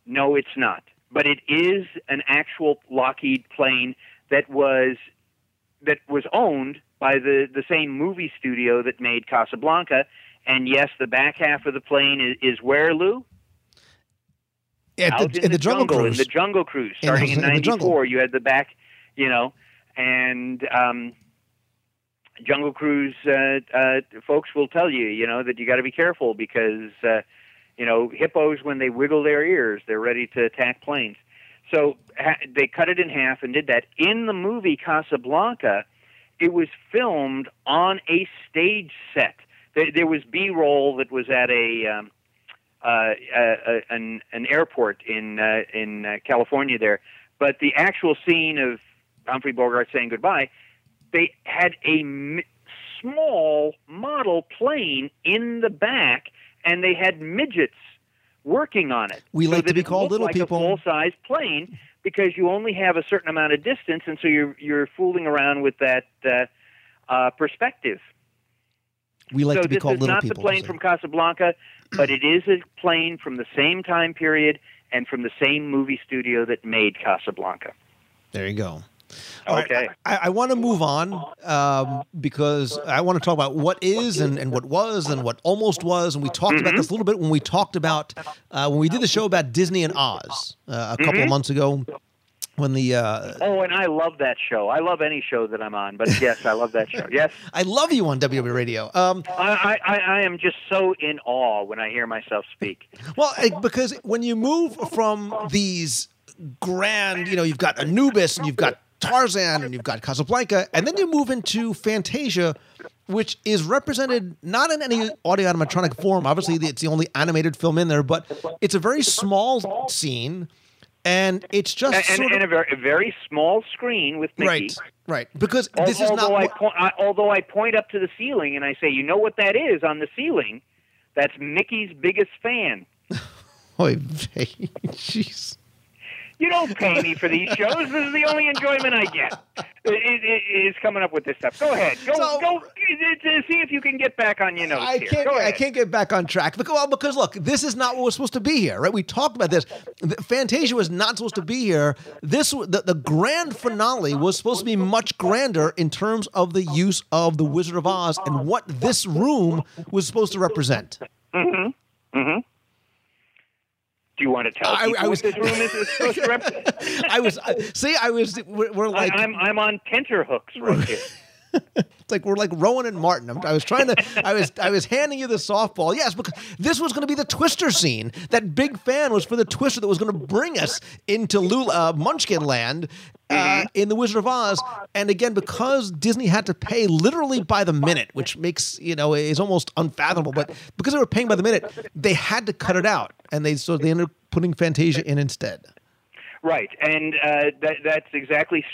No, it's not. But it is an actual Lockheed plane that was that was owned by the the same movie studio that made Casablanca. And yes, the back half of the plane is, is where Lou out the, in, in the Jungle jungle, Cruise. In the Jungle Cruise, starting in in the '94, you had the back, you know, and um, Jungle Cruise uh, uh, folks will tell you, you know, that you got to be careful because, uh, you know, hippos when they wiggle their ears, they're ready to attack planes. So ha- they cut it in half and did that. In the movie Casablanca, it was filmed on a stage set. There, there was B-roll that was at a um, uh, uh, an an airport in uh, in uh, California there, but the actual scene of Humphrey Bogart saying goodbye, they had a m- small model plane in the back, and they had midgets working on it. We so like to be called little like people. A full-size plane because you only have a certain amount of distance, and so you're you're fooling around with that uh, uh, perspective we like so to be called little people. this is not the plane from Casablanca, but it is a plane from the same time period and from the same movie studio that made Casablanca. There you go. Okay. I, I want to move on um, because I want to talk about what is and, and what was and what almost was. And we talked Mm-hmm. about this a little bit when we talked about uh, when we did the show about Disney and Oz uh, a couple Mm-hmm. of months ago. When the uh, Oh, and I love that show. I love any show that I'm on, but yes, I love that show. Yes, I love you on WDW Radio. Um, I, I, I am just so in awe when I hear myself speak. Well, because when you move from these grand, you know, you've got Anubis and you've got Tarzan and you've got Casablanca, and then you move into Fantasia, which is represented not in any audio animatronic form. Obviously, it's the only animated film in there, but it's a very small scene, and it's just And, and, sort and of a, very, a very small screen with Mickey. right, right. Because this is not. I, point, I although I point up to the ceiling and I say, you know what that is on the ceiling? That's Mickey's biggest fan. Oy vey, jeez. You don't pay me for these shows. This is the only enjoyment I get. It, it, it is coming up with this stuff. Go ahead. Go So- go to see if you can get back on your notes I here. can't. Go I can't get back on track. Because, well, because look, this is not what was supposed to be here, right? We talked about this. Fantasia was not supposed to be here. This the, the grand finale was supposed to be much grander in terms of the use of the Wizard of Oz and what this room was supposed to represent. Mm-hmm. Mm-hmm. Do you want to tell I- I was- what this room is, is supposed to represent? I was uh, see, I was we're, we're I, like I'm I'm on tenterhooks right here. It's like we're like Rowan and Martin. I'm, I was trying to. I was. I was handing you the softball. Yes, because this was going to be the Twister scene. That big fan was for the Twister that was going to bring us into Lula, uh, Munchkin Land uh, in the Wizard of Oz. And again, because Disney had to pay literally by the minute, which makes you know is almost unfathomable. But because they were paying by the minute, they had to cut it out, and they so they ended up putting Fantasia in instead. Right, and uh, that that's exactly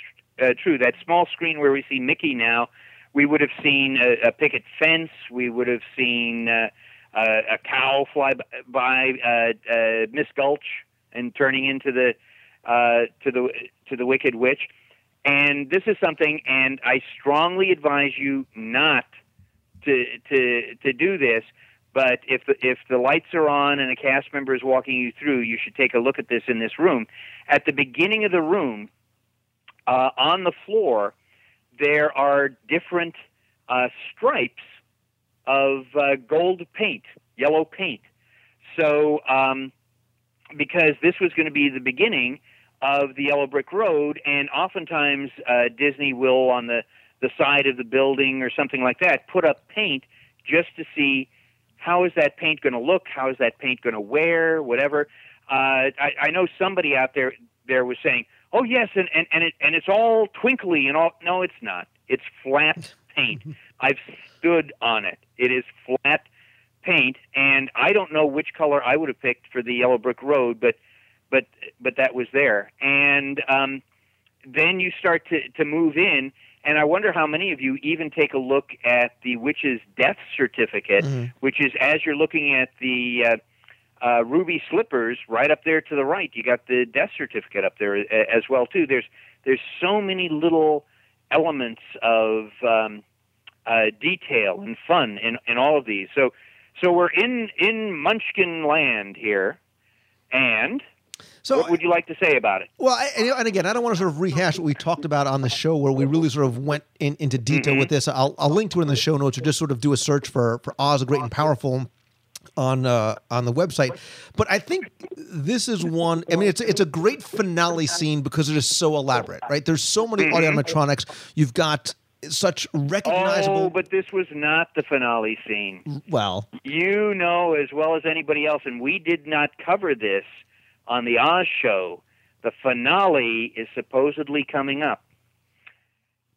uh, true. That small screen where we see Mickey now, we would have seen a, a picket fence. We would have seen uh, uh, a cow fly by uh, uh, Miss Gulch and turning into the uh, to the to the Wicked Witch. And this is something, and I strongly advise you not to to to do this. But if the, if the lights are on and a cast member is walking you through, you should take a look at this in this room. At the beginning of the room, uh, on the floor, there are different uh, stripes of uh, gold paint, yellow paint. So, um, because this was going to be the beginning of the Yellow Brick Road, and oftentimes uh, Disney will, on the, the side of the building or something like that, put up paint just to see how is that paint going to look, how is that paint going to wear, whatever. Uh, I, I know somebody out there there was saying, "Oh yes, and and and, it, and it's all twinkly and all." No, it's not. It's flat paint. I've stood on it. It is flat paint, and I don't know which color I would have picked for the Yellow Brick Road, but but but that was there. And um, then you start to to move in, and I wonder how many of you even take a look at the witch's death certificate, which is as you're looking at the uh, uh, ruby slippers right up there to the right. You got the death certificate up there as well too. There's there's so many little elements of um, uh, detail and fun in, in all of these. So so we're in in Munchkin Land here, and So what would you like to say about it? Well, I, and, again, I don't want to sort of rehash what we talked about on the show, where we really sort of went in, into detail with this. I'll, I'll link to it in the show notes, or just sort of do a search for for Oz, the Great and Powerful on uh, on the website. But I think this is one. I mean, it's it's a great finale scene because it is so elaborate, right? There's so many audio animatronics. You've got such recognizable. Oh, but this was not the finale scene. well, You know as well as anybody else, and we did not cover this on the Oz show. The finale is supposedly coming up.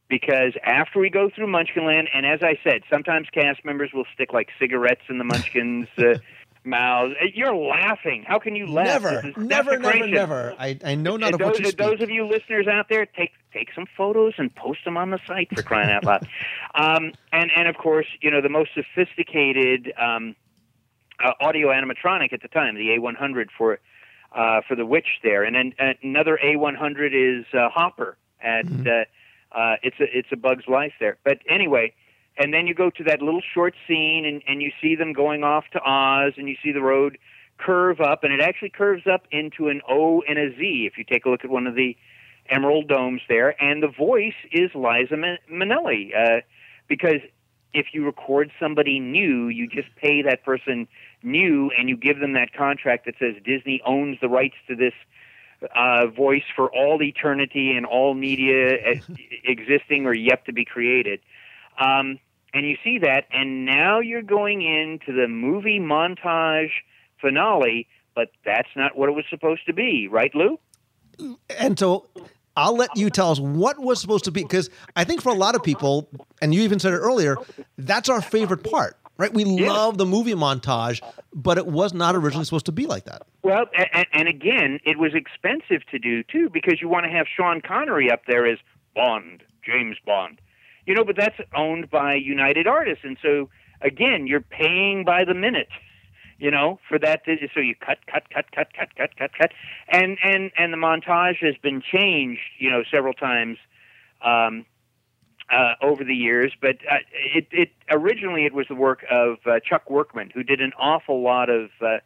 Because after we go through Munchkinland, and as I said, sometimes cast members will stick like cigarettes in the Munchkins' uh, mouths. Uh, You're laughing. How can you laugh? never, never, never, never. I, I know not Uh, of what those, you speak. those of you listeners out there, take take some photos and post them on the site for crying out loud. Um, and and of course, you know the most sophisticated um, uh, audio animatronic at the time, the A100 for uh, for the witch there, and then uh, another A100 is uh, Hopper at uh, uh, it's a it's a Bug's Life there. But anyway. And then you go to that little short scene, and, and you see them going off to Oz, and you see the road curve up, and it actually curves up into an O and a Z. If you take a look at one of the emerald domes there, and the voice is Liza Min- Minnelli, uh, because if you record somebody new, you just pay that person new, and you give them that contract that says Disney owns the rights to this uh, voice for all eternity and all media existing or yet to be created. Um, and you see that, and now you're going into the movie montage finale, but that's not what it was supposed to be, right, Lou? and so I'll let you tell us what was supposed to be because I think for a lot of people, and you even said it earlier, that's our favorite part, right? We love the movie montage, but it was not originally supposed to be like that. Well, and, and again, it was expensive to do too because you want to have Sean Connery up there as Bond, James Bond, you know. But that's owned by United Artists, and so again, you're paying by the minute, you know, for that. So you cut, cut, cut, cut, cut, cut, cut, cut, and and and the montage has been changed, you know, several times. Um, uh, over the years, but uh, it, it originally it was the work of uh, Chuck Workman, who did an awful lot of uh,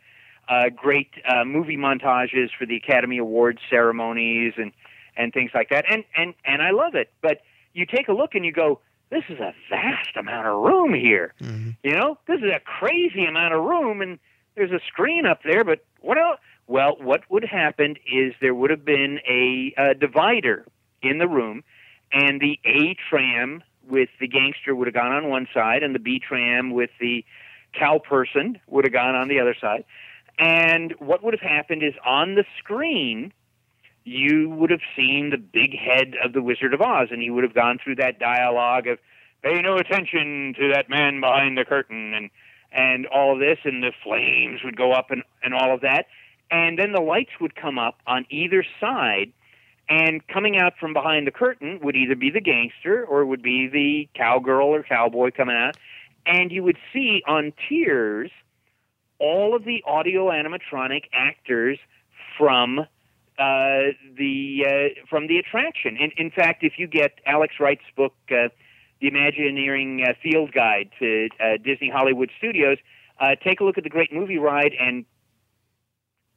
uh, great uh, movie montages for the Academy Awards ceremonies and and things like that. And and and I love it. But you take a look and you go, this is a vast amount of room here. You know, this is a crazy amount of room, and there's a screen up there. But what else? Well, what would happen is there would have been a, uh divider in the room, and the A tram with the gangster would have gone on one side, and the B tram with the cow person would have gone on the other side. And what would have happened is on the screen, you would have seen the big head of the Wizard of Oz, and he would have gone through that dialogue of "Pay no attention to that man behind the curtain," and and all of this, and the flames would go up, and and all of that, and then the lights would come up on either side, and coming out from behind the curtain would either be the gangster or it would be the cowgirl or cowboy coming out, and you would see on tiers all of the audio animatronic actors from uh, the uh, from the attraction. In, in fact, if you get Alex Wright's book, uh, The Imagineering uh, Field Guide to uh, Disney Hollywood Studios, uh, take a look at the Great Movie Ride and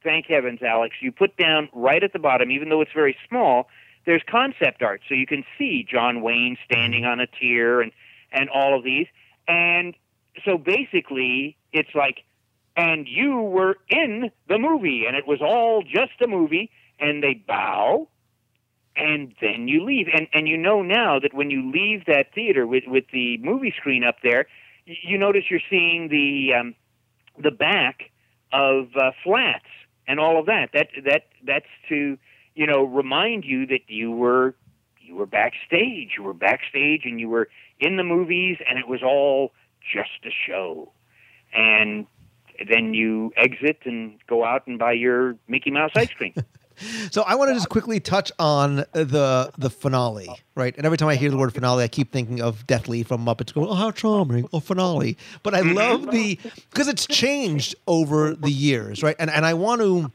thank heavens, Alex, you put down right at the bottom, even though it's very small, there's concept art, so you can see John Wayne standing on a tier and and all of these, and so basically it's like, and you were in the movie, and it was all just a movie, and they bow, and then you leave, and and you know now that when you leave that theater with with the movie screen up there, you notice you're seeing the um, the back of uh, flats and all of that. That that that's to you know remind you that you were you were backstage. You were backstage, and you were in the movies, and it was all just a show. And then you exit and go out and buy your Mickey Mouse ice cream. So I want to just quickly touch on the the finale, right? And every time I hear the word finale, I keep thinking of Deathly from Muppets. Going, oh, how charming! Oh, finale. But I love the because it's changed over the years, right? And and I want to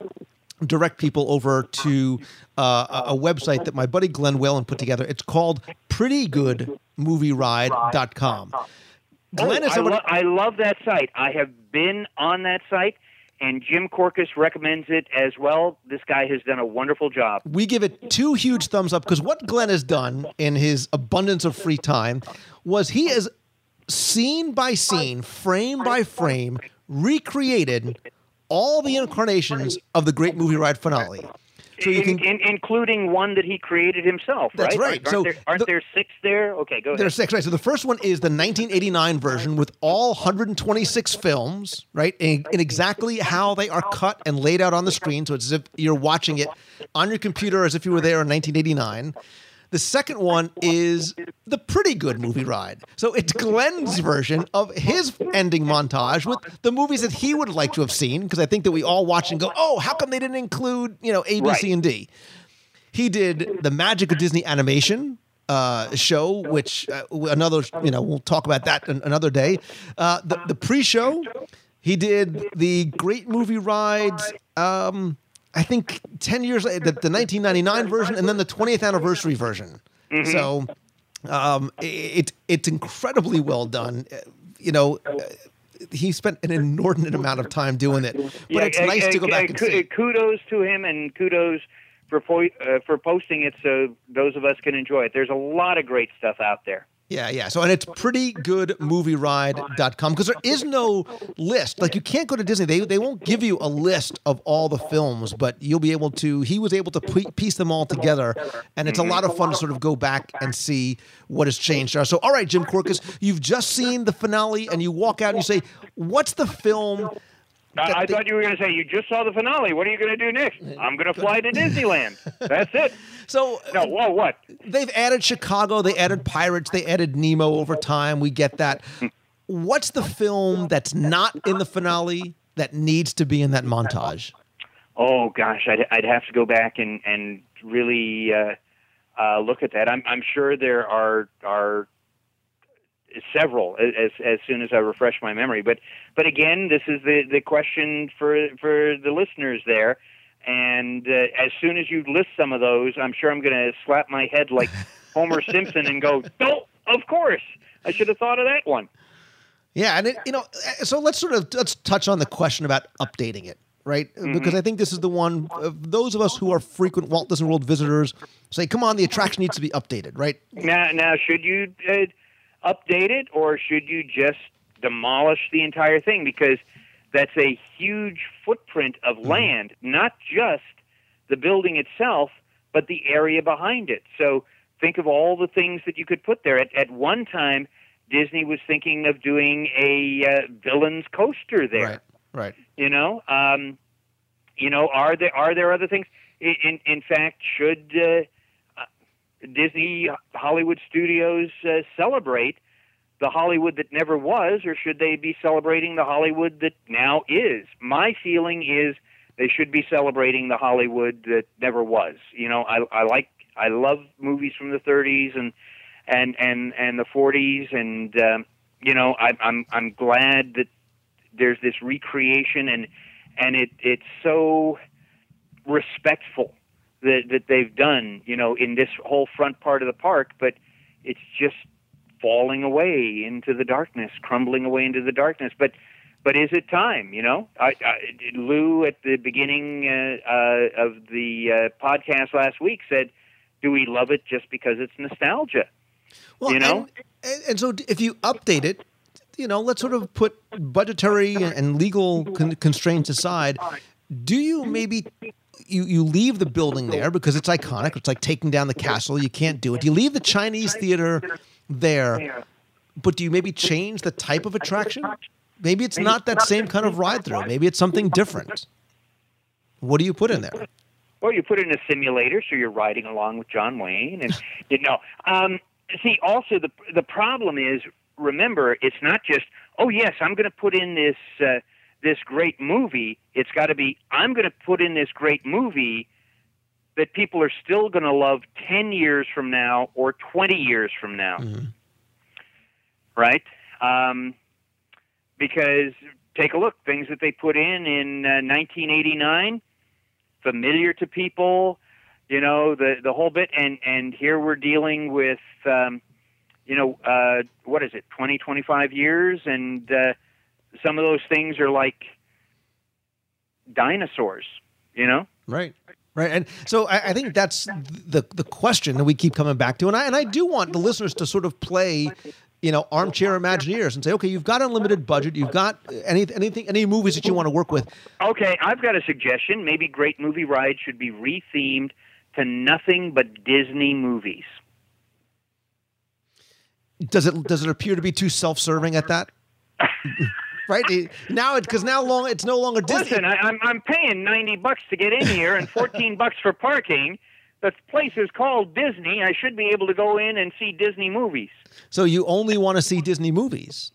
direct people over to uh, a a website that my buddy Glenn Whalen put together. It's called prettygoodmovieride.com. Glenn is Oh, I, lo- I love that site. I have been on that site. And Jim Korkis recommends it as well. This guy has done a wonderful job. We give it two huge thumbs up because what Glenn has done in his abundance of free time was he has scene by scene, frame by frame, recreated all the incarnations of the Great Movie Ride finale. So you In- can in- including one that he created himself, That's right? right. Aren't, So there, aren't the- there six there? Okay, go ahead. There's six, right? So the first one is the 1989 version with all 126 films, right? In, in exactly how they are cut and laid out on the screen. So it's as if you're watching it on your computer as if you were there in 1989. The second one is the pretty good movie ride. So it's Glenn's version of his ending montage with the movies that he would like to have seen, because I think that we all watch and go, oh, how come they didn't include, you know, A, B, C, Right. and D? He did the Magic of Disney animation uh, show, which uh, another, you know, we'll talk about that an- another day. Uh, the, the pre-show, he did the Great Movie Rides. Um, I think ten years later, the, the 1999 version, and then the 20th anniversary version. So um, it it's incredibly well done. You know. He spent an inordinate amount of time doing it, but Yeah, it's nice to go back and see. Kudos to him and kudos for uh, for posting it so those of us can enjoy it. There's a lot of great stuff out there. Yeah, yeah. So, and it's prettygoodmovieride.com because there is no list. Like, you can't go to Disney. They, they won't give you a list of all the films, but you'll be able to. He was able to piece them all together. And it's a mm-hmm. lot of fun to sort of go back and see what has changed. So, all right, Jim Korkis, you've just seen the finale and you walk out and you say, What's the film? I, I thought you were going to say you just saw the finale. What are you going to do next? I'm going to fly to Disneyland. That's it. So, No, whoa, what? they've added Chicago, they added Pirates, they added Nemo over time. We get that. What's the film that's not in the finale that needs to be in that montage? Oh gosh, I'd, I'd have to go back and and really uh, uh, look at that. I'm I'm sure there are are several as as soon as I refresh my memory. But but again, this is the the question for for the listeners there. And uh, as soon as you list some of those, I'm sure I'm going to slap my head like Homer Simpson and go, "Oh, of course, I should have thought of that one." Yeah, and it, you know, so let's sort of let's touch on the question about updating it, right? Because I think this is the one. Of those of us who are frequent Walt Disney World visitors say, "Come on, the attraction needs to be updated," right? Now, now, should you uh, update it or should you just demolish the entire thing? Because that's a huge footprint of land, not just the building itself, but the area behind it. So think of all the things that you could put there. At, at one time, Disney was thinking of doing a uh, villains coaster there Right, right. you know um you know are there are there other things in in, in fact should uh, disney hollywood studios uh, celebrate the hollywood that never was or should they be celebrating the hollywood that now is? My feeling is they should be celebrating the hollywood that never was. You know i i like i love movies from the 30s and and and and the 40s and um you know I, i'm i'm glad that there's this recreation and and it it's so respectful that that they've done you know in this whole front part of the park but it's just falling away into the darkness crumbling away into the darkness but but is it time you know I, I Lou at the beginning uh, uh, of the uh, podcast last week said do we love it just because it's nostalgia Well, You know? and, and, so if you update it, you know, let's sort of put budgetary and legal con- constraints aside. Do you maybe you you leave the building there because it's iconic? It's like taking down the castle. You can't do it. Do you leave the Chinese theater there, but do you maybe change the type of attraction? Maybe it's not that same kind of ride through. Maybe it's something different. What do you put in there? Well, you put in a simulator, so you're riding along with John Wayne, and you know. Um, see, also the the problem is, remember, it's not just oh yes, I'm going to put in this uh, this great movie. It's got to be I'm going to put in this great movie that people are still going to love ten years from now or twenty years from now, right? Um, because take a look, things that they put in in uh, 1989 familiar to people, you know, the the whole bit. And and here we're dealing with, um, you know, uh, what is it, 20, 25 years, and uh, some of those things are like dinosaurs. You know. Right. Right. And so I, I think that's the the question that we keep coming back to. And I and I do want the listeners to sort of play, you know, armchair Imagineers and say, okay, you've got unlimited budget, you've got any anything any movies that you want to work with. Okay, I've got a suggestion. Maybe Great Movie Ride should be rethemed to nothing but Disney movies. Does it does it appear to be too self serving at that? right now it because now long it's no longer Disney. Listen, I, I'm I'm paying ninety bucks to get in here and fourteen bucks for parking. The place is called Disney. I should be able to go in and see Disney movies. So you only want to see Disney movies.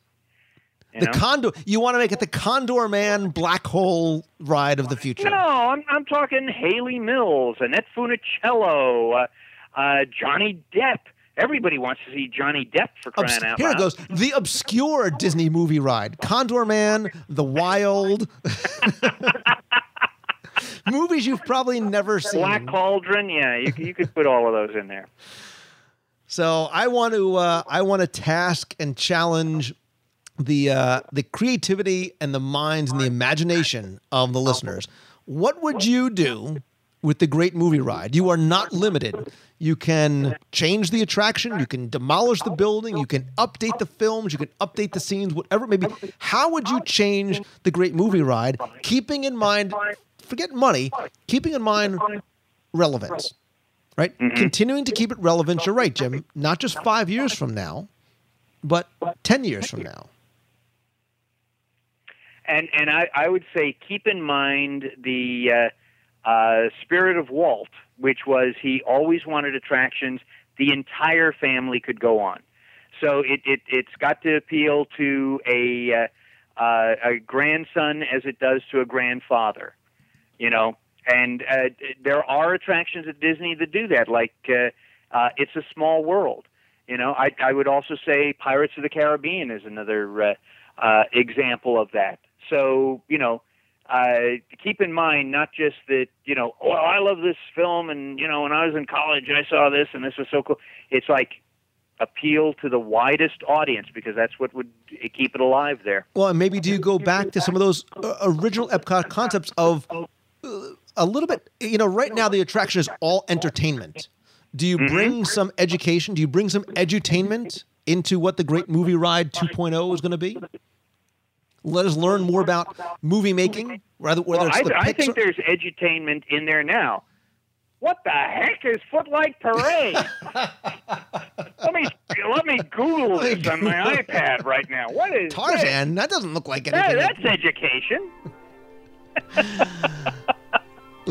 You The know? Condor you want to make it the Condor Man black hole ride of the future. No, I'm I'm talking Hayley Mills, Annette Funicello, uh, uh, Johnny Depp. Everybody wants to see Johnny Depp for crying Obs- out here loud. it goes. The obscure Disney movie ride. Condorman, The Wild. Movies you've probably never seen. Black Cauldron. Yeah, you you could put all of those in there. So I want to uh, I want to task and challenge the uh, the creativity and the minds and the imagination of the listeners. What would you do with the Great Movie Ride? You are not limited. You can change the attraction. You can demolish the building. You can update the films. You can update the scenes. Whatever it may be. How would you change the Great Movie Ride, keeping in mind, forget money, keeping in mind relevance right? Continuing to keep it relevant. You're right, Jim. Not just five years from now, but 10 years from now. And and I, I would say keep in mind the uh, uh, spirit of Walt, which was he always wanted attractions the entire family could go on. So it, it it's got to appeal to a uh, uh, a grandson as it does to a grandfather, you know. And uh, there are attractions at Disney that do that, like uh, uh, It's a Small World. You know, I, I would also say Pirates of the Caribbean is another uh, uh, example of that. So, you know, uh, keep in mind not just that, you know, well, I love this film, and, you know, when I was in college, I saw this, and this was so cool. It's like appeal to the widest audience because that's what would keep it alive there. Well, and maybe do you go back to some of those uh, original Epcot concepts of uh, a little bit, you know, right now the attraction is all entertainment. Do you bring some education? Do you bring some edutainment into what the Great Movie Ride 2.0 is going to be? Let us learn more about movie making, rather whether Well, it's I, the I Pixar. think there's edutainment in there now. What the heck is Footlight Parade? let me let me Google this on my iPad right now. What is this? Tarzan. That doesn't look like anything. That- that's education.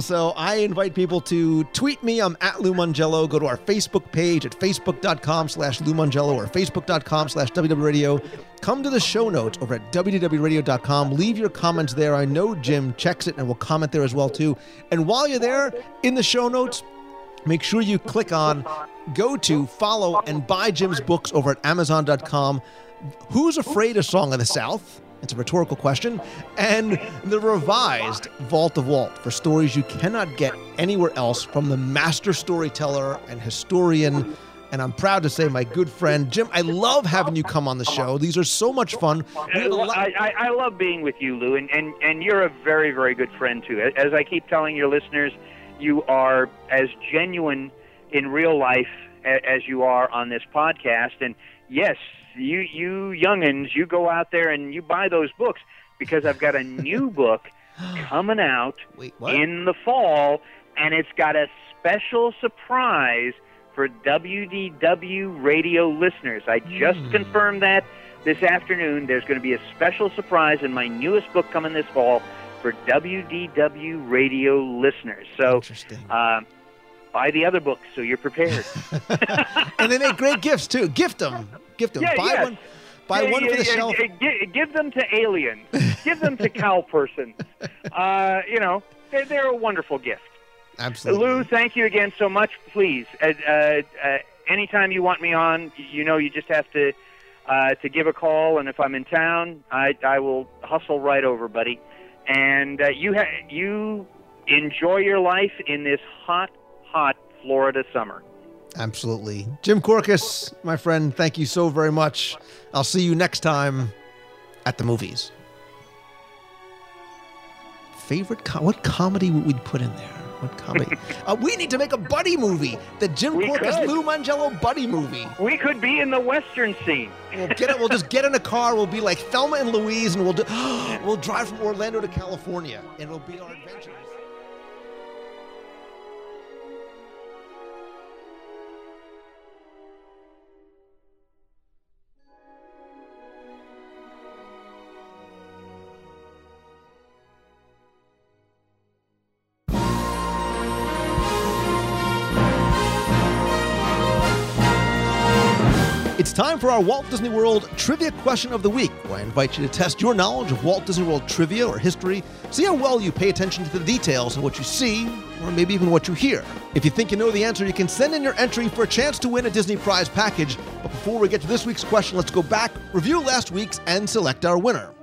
So I invite people to tweet me. I'm at Lou Mongello. Go to our Facebook page at facebook.com slash Lou Mongello or facebook.com slash WDWRadio. Come to the show notes over at WDWRadio.com. Leave your comments there. I know Jim checks it and will comment there as well too. And while you're there in the show notes, make sure you click on go to follow and buy Jim's books over at Amazon.com. Who's Afraid of Song of the South? It's a rhetorical question. And the revised Vault of Walt for stories you cannot get anywhere else from the master storyteller and historian. And I'm proud to say, my good friend Jim, I love having you come on the show. These are so much fun. We had lot- I, I, I love being with you, Lou, and, and, and you're a very, very good friend, too. As I keep telling your listeners, you are as genuine in real life as you are on this podcast. And yes, you, you youngins, you go out there and you buy those books because I've got a new book coming out Wait, in the fall, and it's got a special surprise for WDW radio listeners. I just Hmm. confirmed that this afternoon. There's going to be a special surprise in my newest book coming this fall for WDW radio listeners. So um, buy the other books so you're prepared. and they make great gifts too. Gift them. Gift them. Yeah, buy one. Buy one for the shelf. give them to aliens. give them to cow persons. Uh, you know, they're, they're a wonderful gift. Absolutely. Lou, thank you again so much. Please, uh, uh, uh, anytime you want me on, you know, you just have to uh, to give a call, and if I'm in town, I, I will hustle right over, buddy. And uh, you ha- you enjoy your life in this hot, hot Florida summer. Absolutely. Jim Korkis, my friend, thank you so very much. I'll see you next time at the movies. favorite co- what comedy would we put in there? What comedy? uh, we need to make a buddy movie. The Jim We Korkis could. Lou Mongello buddy movie. We could be in the western scene. We'll get it. We'll just get in a car. We'll be like Thelma and Louise, and we'll do, we'll drive from Orlando to California, and it'll be our adventures. It's time for our Walt Disney World Trivia Question of the Week, where I invite you to test your knowledge of Walt Disney World trivia or history, see how well you pay attention to the details and what you see, or maybe even what you hear. If you think you know the answer, you can send in your entry for a chance to win a Disney Prize package. But before we get to this week's question, let's go back, review last week's, and select our winner.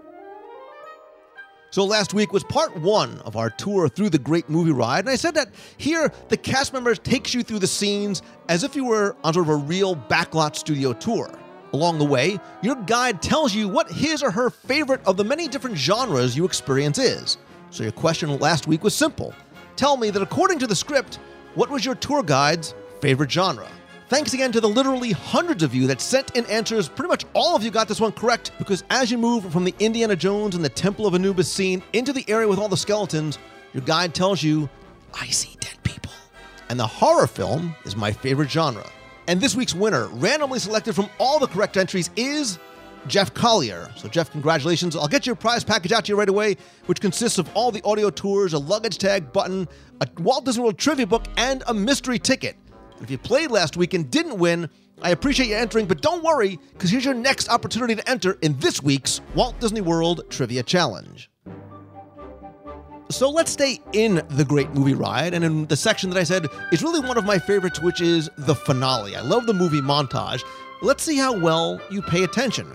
So last week was part one of our tour through the great movie ride, and I said that here the cast members takes you through the scenes as if you were on sort of a real backlot studio tour. Along the way, your guide tells you what his or her favorite of the many different genres you experience is. So your question last week was simple. Tell me that according to the script, what was your tour guide's favorite genre? Thanks again to the literally hundreds of you that sent in answers. Pretty much all of you got this one correct because as you move from the Indiana Jones and the Temple of Anubis scene into the area with all the skeletons, your guide tells you, I see dead people. And the horror film is my favorite genre. And this week's winner, randomly selected from all the correct entries, is Jeff Collier. So, Jeff, congratulations. I'll get your prize package out to you right away, which consists of all the audio tours, a luggage tag button, a Walt Disney World trivia book, and a mystery ticket. If you played last week and didn't win, I appreciate you entering, but don't worry, because here's your next opportunity to enter in this week's Walt Disney World Trivia Challenge. So let's stay in the great movie ride, and in the section that I said is really one of my favorites, which is the finale. I love the movie montage. Let's see how well you pay attention.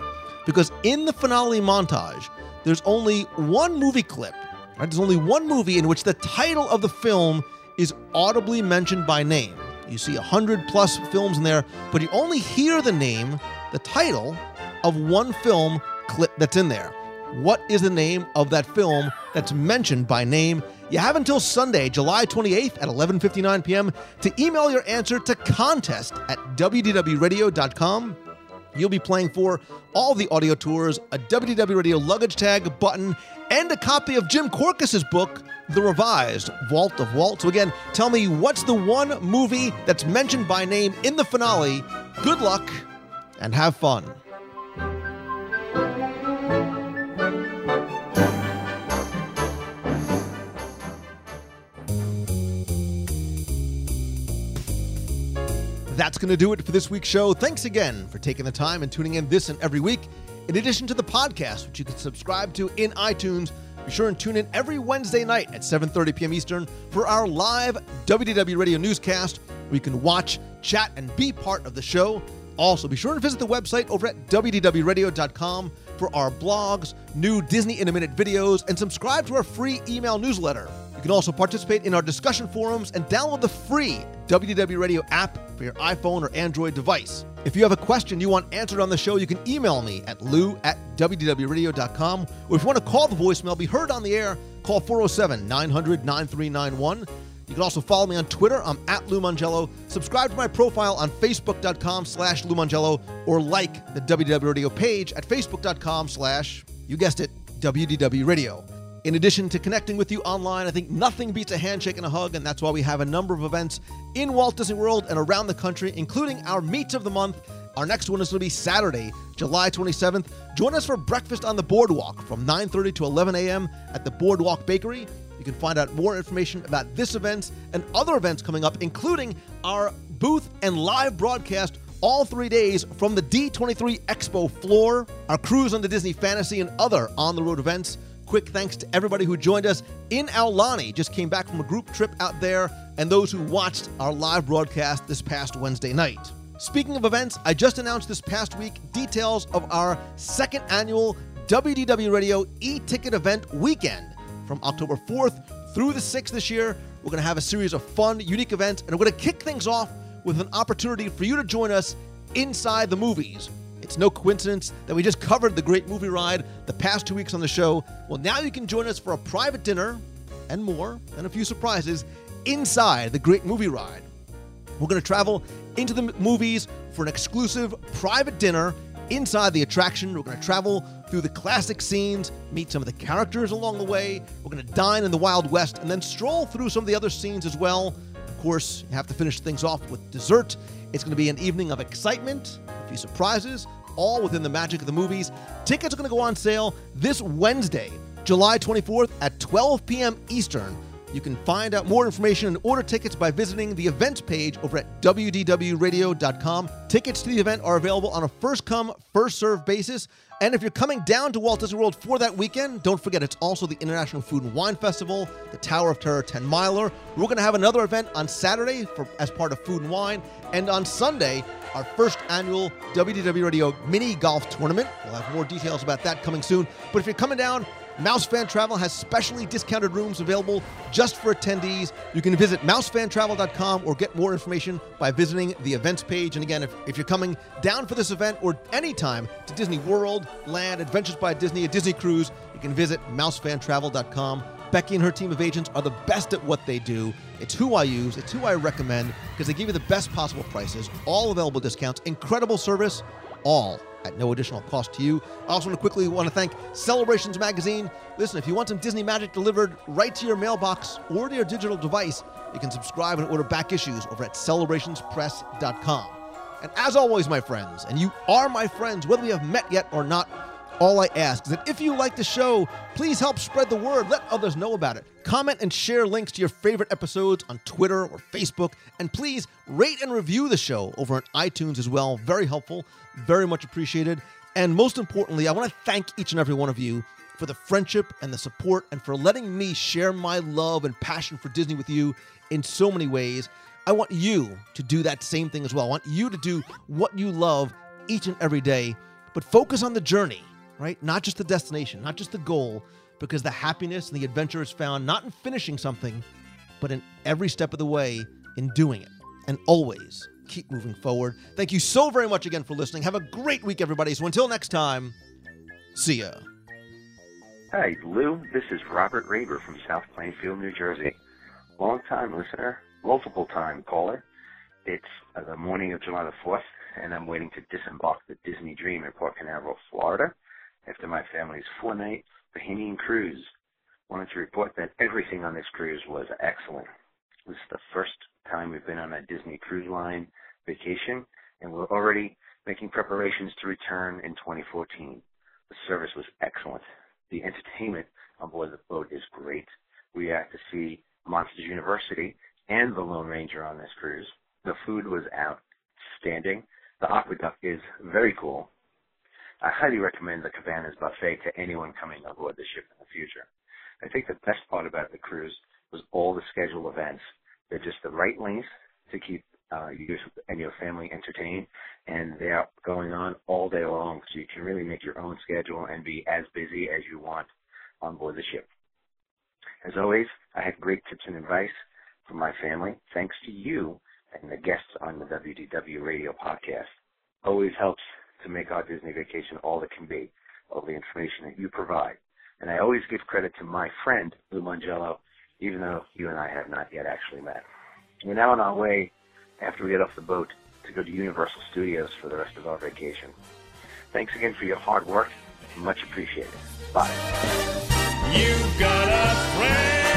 Because in the finale montage, there's only one movie clip. Right? There's only one movie in which the title of the film is audibly mentioned by name. You see 100 plus films in there, but you only hear the name, the title of one film clip that's in there. What is the name of that film that's mentioned by name? You have until Sunday, July 28th at 11:59 p.m. to email your answer to contest at wdwradio.com. You'll be playing for all the audio tours, a WDW Radio luggage tag button, and a copy of Jim Korkis's book, The Revised Vault of Walt. So again, tell me what's the one movie that's mentioned by name in the finale. Good luck and have fun. That's going to do it for this week's show. Thanks again for taking the time and tuning in this and every week. In addition to the podcast, which you can subscribe to in iTunes, be sure and tune in every Wednesday night at 7:30 p.m. Eastern for our live WDW Radio newscast, where you can watch, chat, and be part of the show. Also, be sure to visit the website over at wdwradio.com for our blogs, new Disney in a Minute videos, and subscribe to our free email newsletter. You can also participate in our discussion forums and download the free WDW Radio app for your iPhone or Android device. If you have a question you want answered on the show, you can email me at lou at wdwradio.com. Or if you want to call the voicemail, be heard on the air, call 407 900 9391. You can also follow me on Twitter. I'm at Lou Mongello. Subscribe to my profile on Facebook.com slash Lou Mongello or like the WDW Radio page at Facebook.com slash, you guessed it, WDW Radio. In addition to connecting with you online, I think nothing beats a handshake and a hug, and that's why we have a number of events in Walt Disney World and around the country, including our Meets of the Month. Our next one is going to be Saturday, July 27th. Join us for breakfast on the boardwalk from 9:30 to 11 a.m. at the Boardwalk Bakery. You can find out more information about this event and other events coming up, including our booth and live broadcast all three days from the D23 Expo floor, our cruise on the Disney Fantasy, and other on the road events. Quick thanks to everybody who joined us in Aulani, just came back from a group trip out there, and those who watched our live broadcast this past Wednesday night. Speaking of events, I just announced this past week details of our second annual WDW Radio e ticket event weekend from October 4th through the 6th this year. We're going to have a series of fun, unique events, and we're going to kick things off with an opportunity for you to join us inside the movies. It's no coincidence that we just covered the great movie ride the past two weeks on the show. Well, now you can join us for a private dinner and more, and a few surprises inside the Great Movie Ride. We're going to travel into the movies for an exclusive private dinner inside the attraction. We're going to travel through the classic scenes, meet some of the characters along the way. We're going to dine in the Wild West and then stroll through some of the other scenes as well. Of course, you have to finish things off with dessert. It's going to be an evening of excitement, surprises, all within the magic of the movies. Tickets are going to go on sale this Wednesday, July 24th at 12 p.m. Eastern. You can find out more information and order tickets by visiting the events page over at wdwradio.com. Tickets to the event are available on a first come, first served basis. And if you're coming down to Walt Disney World for that weekend, don't forget it's also the International Food and Wine Festival, the Tower of Terror 10 Miler. We're going to have another event on Saturday for, as part of Food and Wine. And on Sunday, our first annual WDW Radio mini golf tournament. We'll have more details about that coming soon. But if you're coming down, Mouse Fan Travel has specially discounted rooms available just for attendees. You can visit mousefantravel.com or get more information by visiting the events page. And again, if, if you're coming down for this event or anytime to Disney World, Land, Adventures by Disney, a Disney cruise, you can visit mousefantravel.com. Becky and her team of agents are the best at what they do. It's who I use, it's who I recommend because they give you the best possible prices, all available discounts, incredible service, all at no additional cost to you. I also want to quickly want to thank Celebrations Magazine. Listen, if you want some Disney magic delivered right to your mailbox or to your digital device, you can subscribe and order back issues over at celebrationspress.com. And as always, my friends, and you are my friends, whether we have met yet or not, all I ask is that if you like the show, please help spread the word. Let others know about it. Comment and share links to your favorite episodes on Twitter or Facebook. And please rate and review the show over on iTunes as well. Very helpful, very much appreciated. And most importantly, I want to thank each and every one of you for the friendship and the support and for letting me share my love and passion for Disney with you in so many ways. I want you to do that same thing as well. I want you to do what you love each and every day, but focus on the journey right? Not just the destination, not just the goal, because the happiness and the adventure is found not in finishing something, but in every step of the way in doing it. And always keep moving forward. Thank you so very much again for listening. Have a great week, everybody. So until next time, see ya. Hi, Lou. This is Robert Raber from South Plainfield, New Jersey. Long time listener, multiple time caller. It's uh, the morning of July the 4th, and I'm waiting to disembark the Disney Dream in Port Canaveral, Florida after my family's four night Bahamian cruise. Wanted to report that everything on this cruise was excellent. This is the first time we've been on a Disney cruise line vacation, and we're already making preparations to return in 2014. The service was excellent. The entertainment on board the boat is great. We got to see Monsters University and the Lone Ranger on this cruise. The food was outstanding. The AquaDuck is very cool. I highly recommend the Cabanas buffet to anyone coming aboard the ship in the future. I think the best part about the cruise was all the scheduled events. They're just the right length to keep uh, you and your family entertained, and they're going on all day long, so you can really make your own schedule and be as busy as you want on board the ship. As always, I had great tips and advice from my family, thanks to you and the guests on the WDW radio podcast. Always helps to make our Disney vacation all it can be, all the information that you provide. And I always give credit to my friend, Lou Mongello, even though you and I have not yet actually met. We're now on our way, after we get off the boat, to go to Universal Studios for the rest of our vacation. Thanks again for your hard work. Much appreciated. Bye. You've got